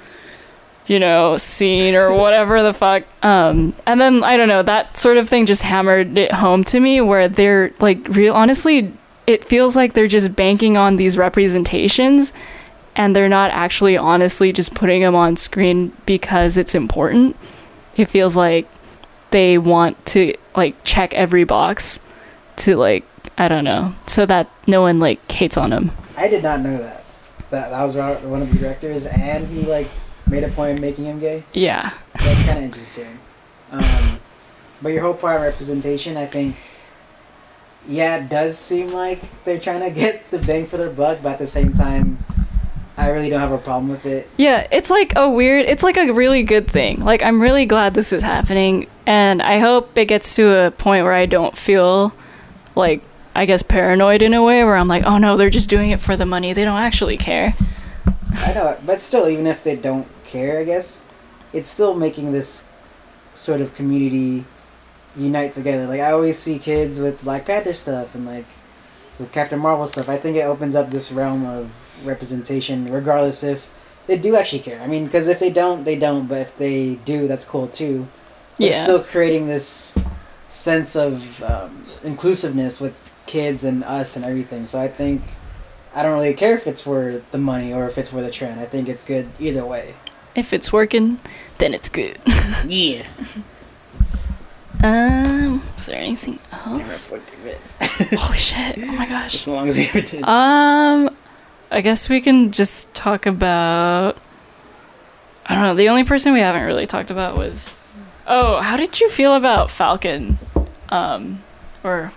you know scene or whatever the fuck. Um and then i don't know that sort of thing just hammered it home to me where they're like real honestly it feels like they're just banking on these representations and they're not actually honestly just putting them on screen because it's important. It feels like they want to like check every box to like i don't know so that no one like hates on him. I did not know that. That that was one of the directors, and he like made a point of making him gay. yeah That's kind of interesting. Um, but your whole part representation, I think, yeah, it does seem like they're trying to get the bang for their buck, but at the same time, I really don't have a problem with it. Yeah, it's like a weird, it's like a really good thing. Like, I'm really glad this is happening, and I hope it gets to a point where I don't feel like, I guess, paranoid in a way where I'm like, oh no, they're just doing it for the money. They don't actually care. I know, but still, even if they don't care, I guess it's still making this sort of community unite together. Like I always see kids with Black Panther stuff and like with Captain Marvel stuff. I think it opens up this realm of representation, regardless if they do actually care. I mean, because if they don't, they don't. But if they do, that's cool too. But It's Yeah. still creating this sense of um, inclusiveness with kids and us and everything. So I think I don't really care if it's for the money or if it's for the trend. I think it's good either way. If it's working, then it's good. (laughs) Yeah. Um, is there anything else? minutes. (laughs) Shit! Oh my gosh. as long as we ever did. Um, I guess we can just talk about. I don't know. The only person we haven't really talked about was. Oh, how did you feel about Falcon? Um, or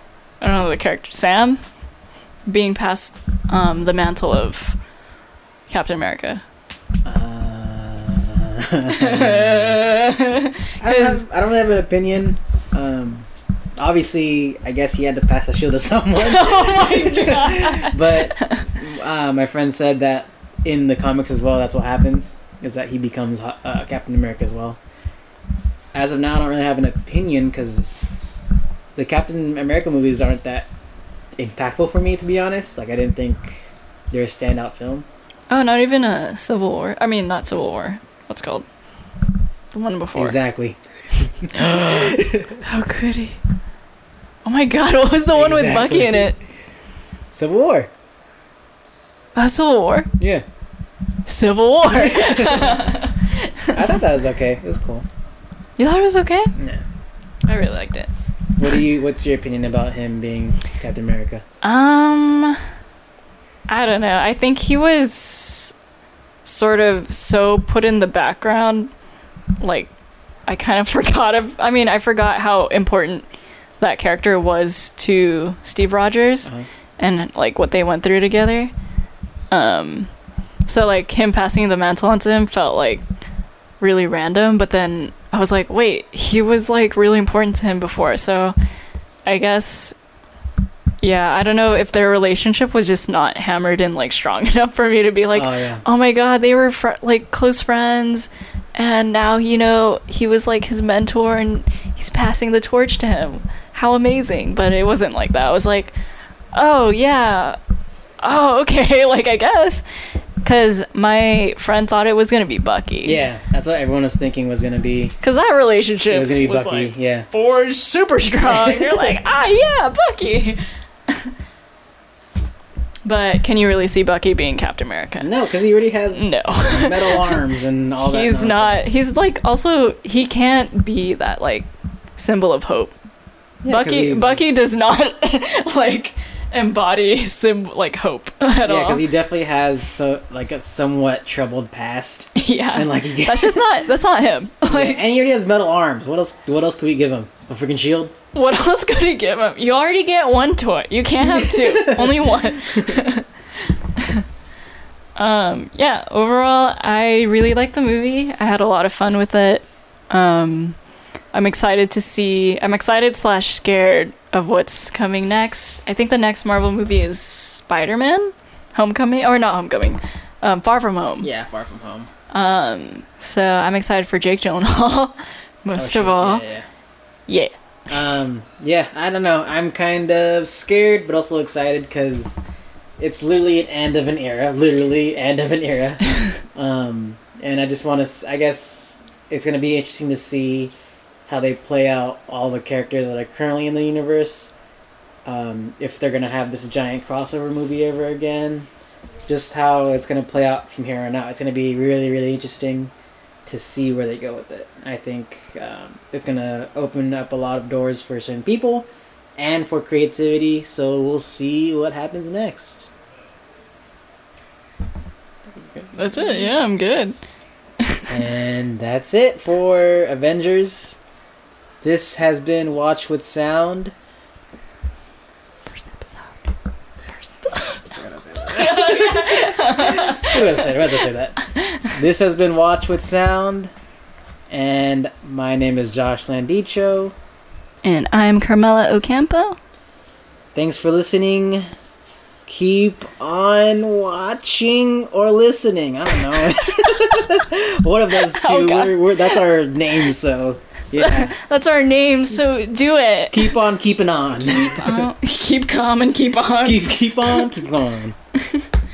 I don't know the character Sam being passed um the mantle of Captain America. Uh, (laughs) I, don't 'Cause- have, I don't really have an opinion. Um, obviously, I guess he had to pass the shield to (laughs) someone. (laughs) oh my god! but uh, my friend said that in the comics as well, that's what happens. Is that he becomes uh, Captain America as well. As of now, I don't really have an opinion because the Captain America movies aren't that impactful for me, to be honest. Like, I didn't think they're a standout film. Oh, not even a Civil War. I mean, not Civil War. What's called? The one before. Exactly. (gasps) How could he? Oh my god! (laughs) What was the one with Bucky in it? Civil War. Uh, Civil War. Yeah. Civil War. (laughs) (laughs) I thought that was okay. It was cool. You thought it was okay? Yeah. I really liked it. What do you? What's your opinion about him being Captain America? Um, I don't know. I think he was sort of so put in the background, like I kind of (laughs) forgot. Of, I mean, I forgot how important that character was to Steve Rogers Uh-huh. and like what they went through together. Um, so like him passing the mantle on to him felt like really random, but then I was like, wait, he was like really important to him before. So I guess yeah, I don't know if their relationship was just not hammered in like strong (laughs) enough for me to be like, oh yeah. oh my god, they were fr- like close friends, and now you know he was like his mentor and he's passing the torch to him. How amazing! But it wasn't like that. I was like, oh yeah, oh (laughs) okay, like I guess, because my friend thought it was gonna be Bucky. Yeah, that's what everyone was thinking was gonna be. Because that relationship It was gonna be was Bucky. like yeah. forged super strong. You're like, (laughs) ah yeah, Bucky. (laughs) but can you really see Bucky being Captain America? No, because he already has No. (laughs) metal arms and all that. he's not he's like also he can't be that like symbol of hope Yeah, bucky bucky does not like embody (laughs) sim like hope (laughs) at Yeah, because he definitely has so like a somewhat troubled past, (laughs) yeah. And like he gets... that's just not that's not him. Yeah, and he already has metal arms. What else? What else could we give him? A freaking shield? what else could he give him? You already get one toy. You can't have two. Only one. Um yeah overall i really liked the movie. I had a lot of fun with it. Um i'm excited to see i'm excited slash scared of what's coming next i think the next marvel movie is spider-man homecoming or not homecoming um, far from home Yeah, Far From Home. um so i'm excited for jake gyllenhaal (laughs) most Oh, of all Yeah, yeah yeah. Um, yeah, I don't know. I'm kind of scared, but also excited because it's literally an end of an era. Literally, end of an era. (laughs) um, and I just want to. I guess it's gonna be interesting to see how they play out all the characters that are currently in the universe. Um, if they're gonna have this giant crossover movie ever again, just how it's gonna play out from here on out. It's gonna be really, really interesting to see where they go with it. I think um, it's gonna open up a lot of doors for certain people and for creativity. So we'll see what happens next. that's it yeah i'm good (laughs) and that's it for Avengers. This has been Watch with Sound. first episode First (laughs) episode. I'm gonna say, (laughs) I'm gonna say that. This has been Watch with Sound, and my name is Josh Landicho. and i'm carmela ocampo Thanks for listening. Keep on watching or listening. I don't know. (laughs) One of those oh, two. Oh, we're, we're, that's our name, so yeah. (laughs) That's our name, so do it. keep on keeping on. Uh, (laughs) keep calm and keep on. keep keep on keep on. (laughs)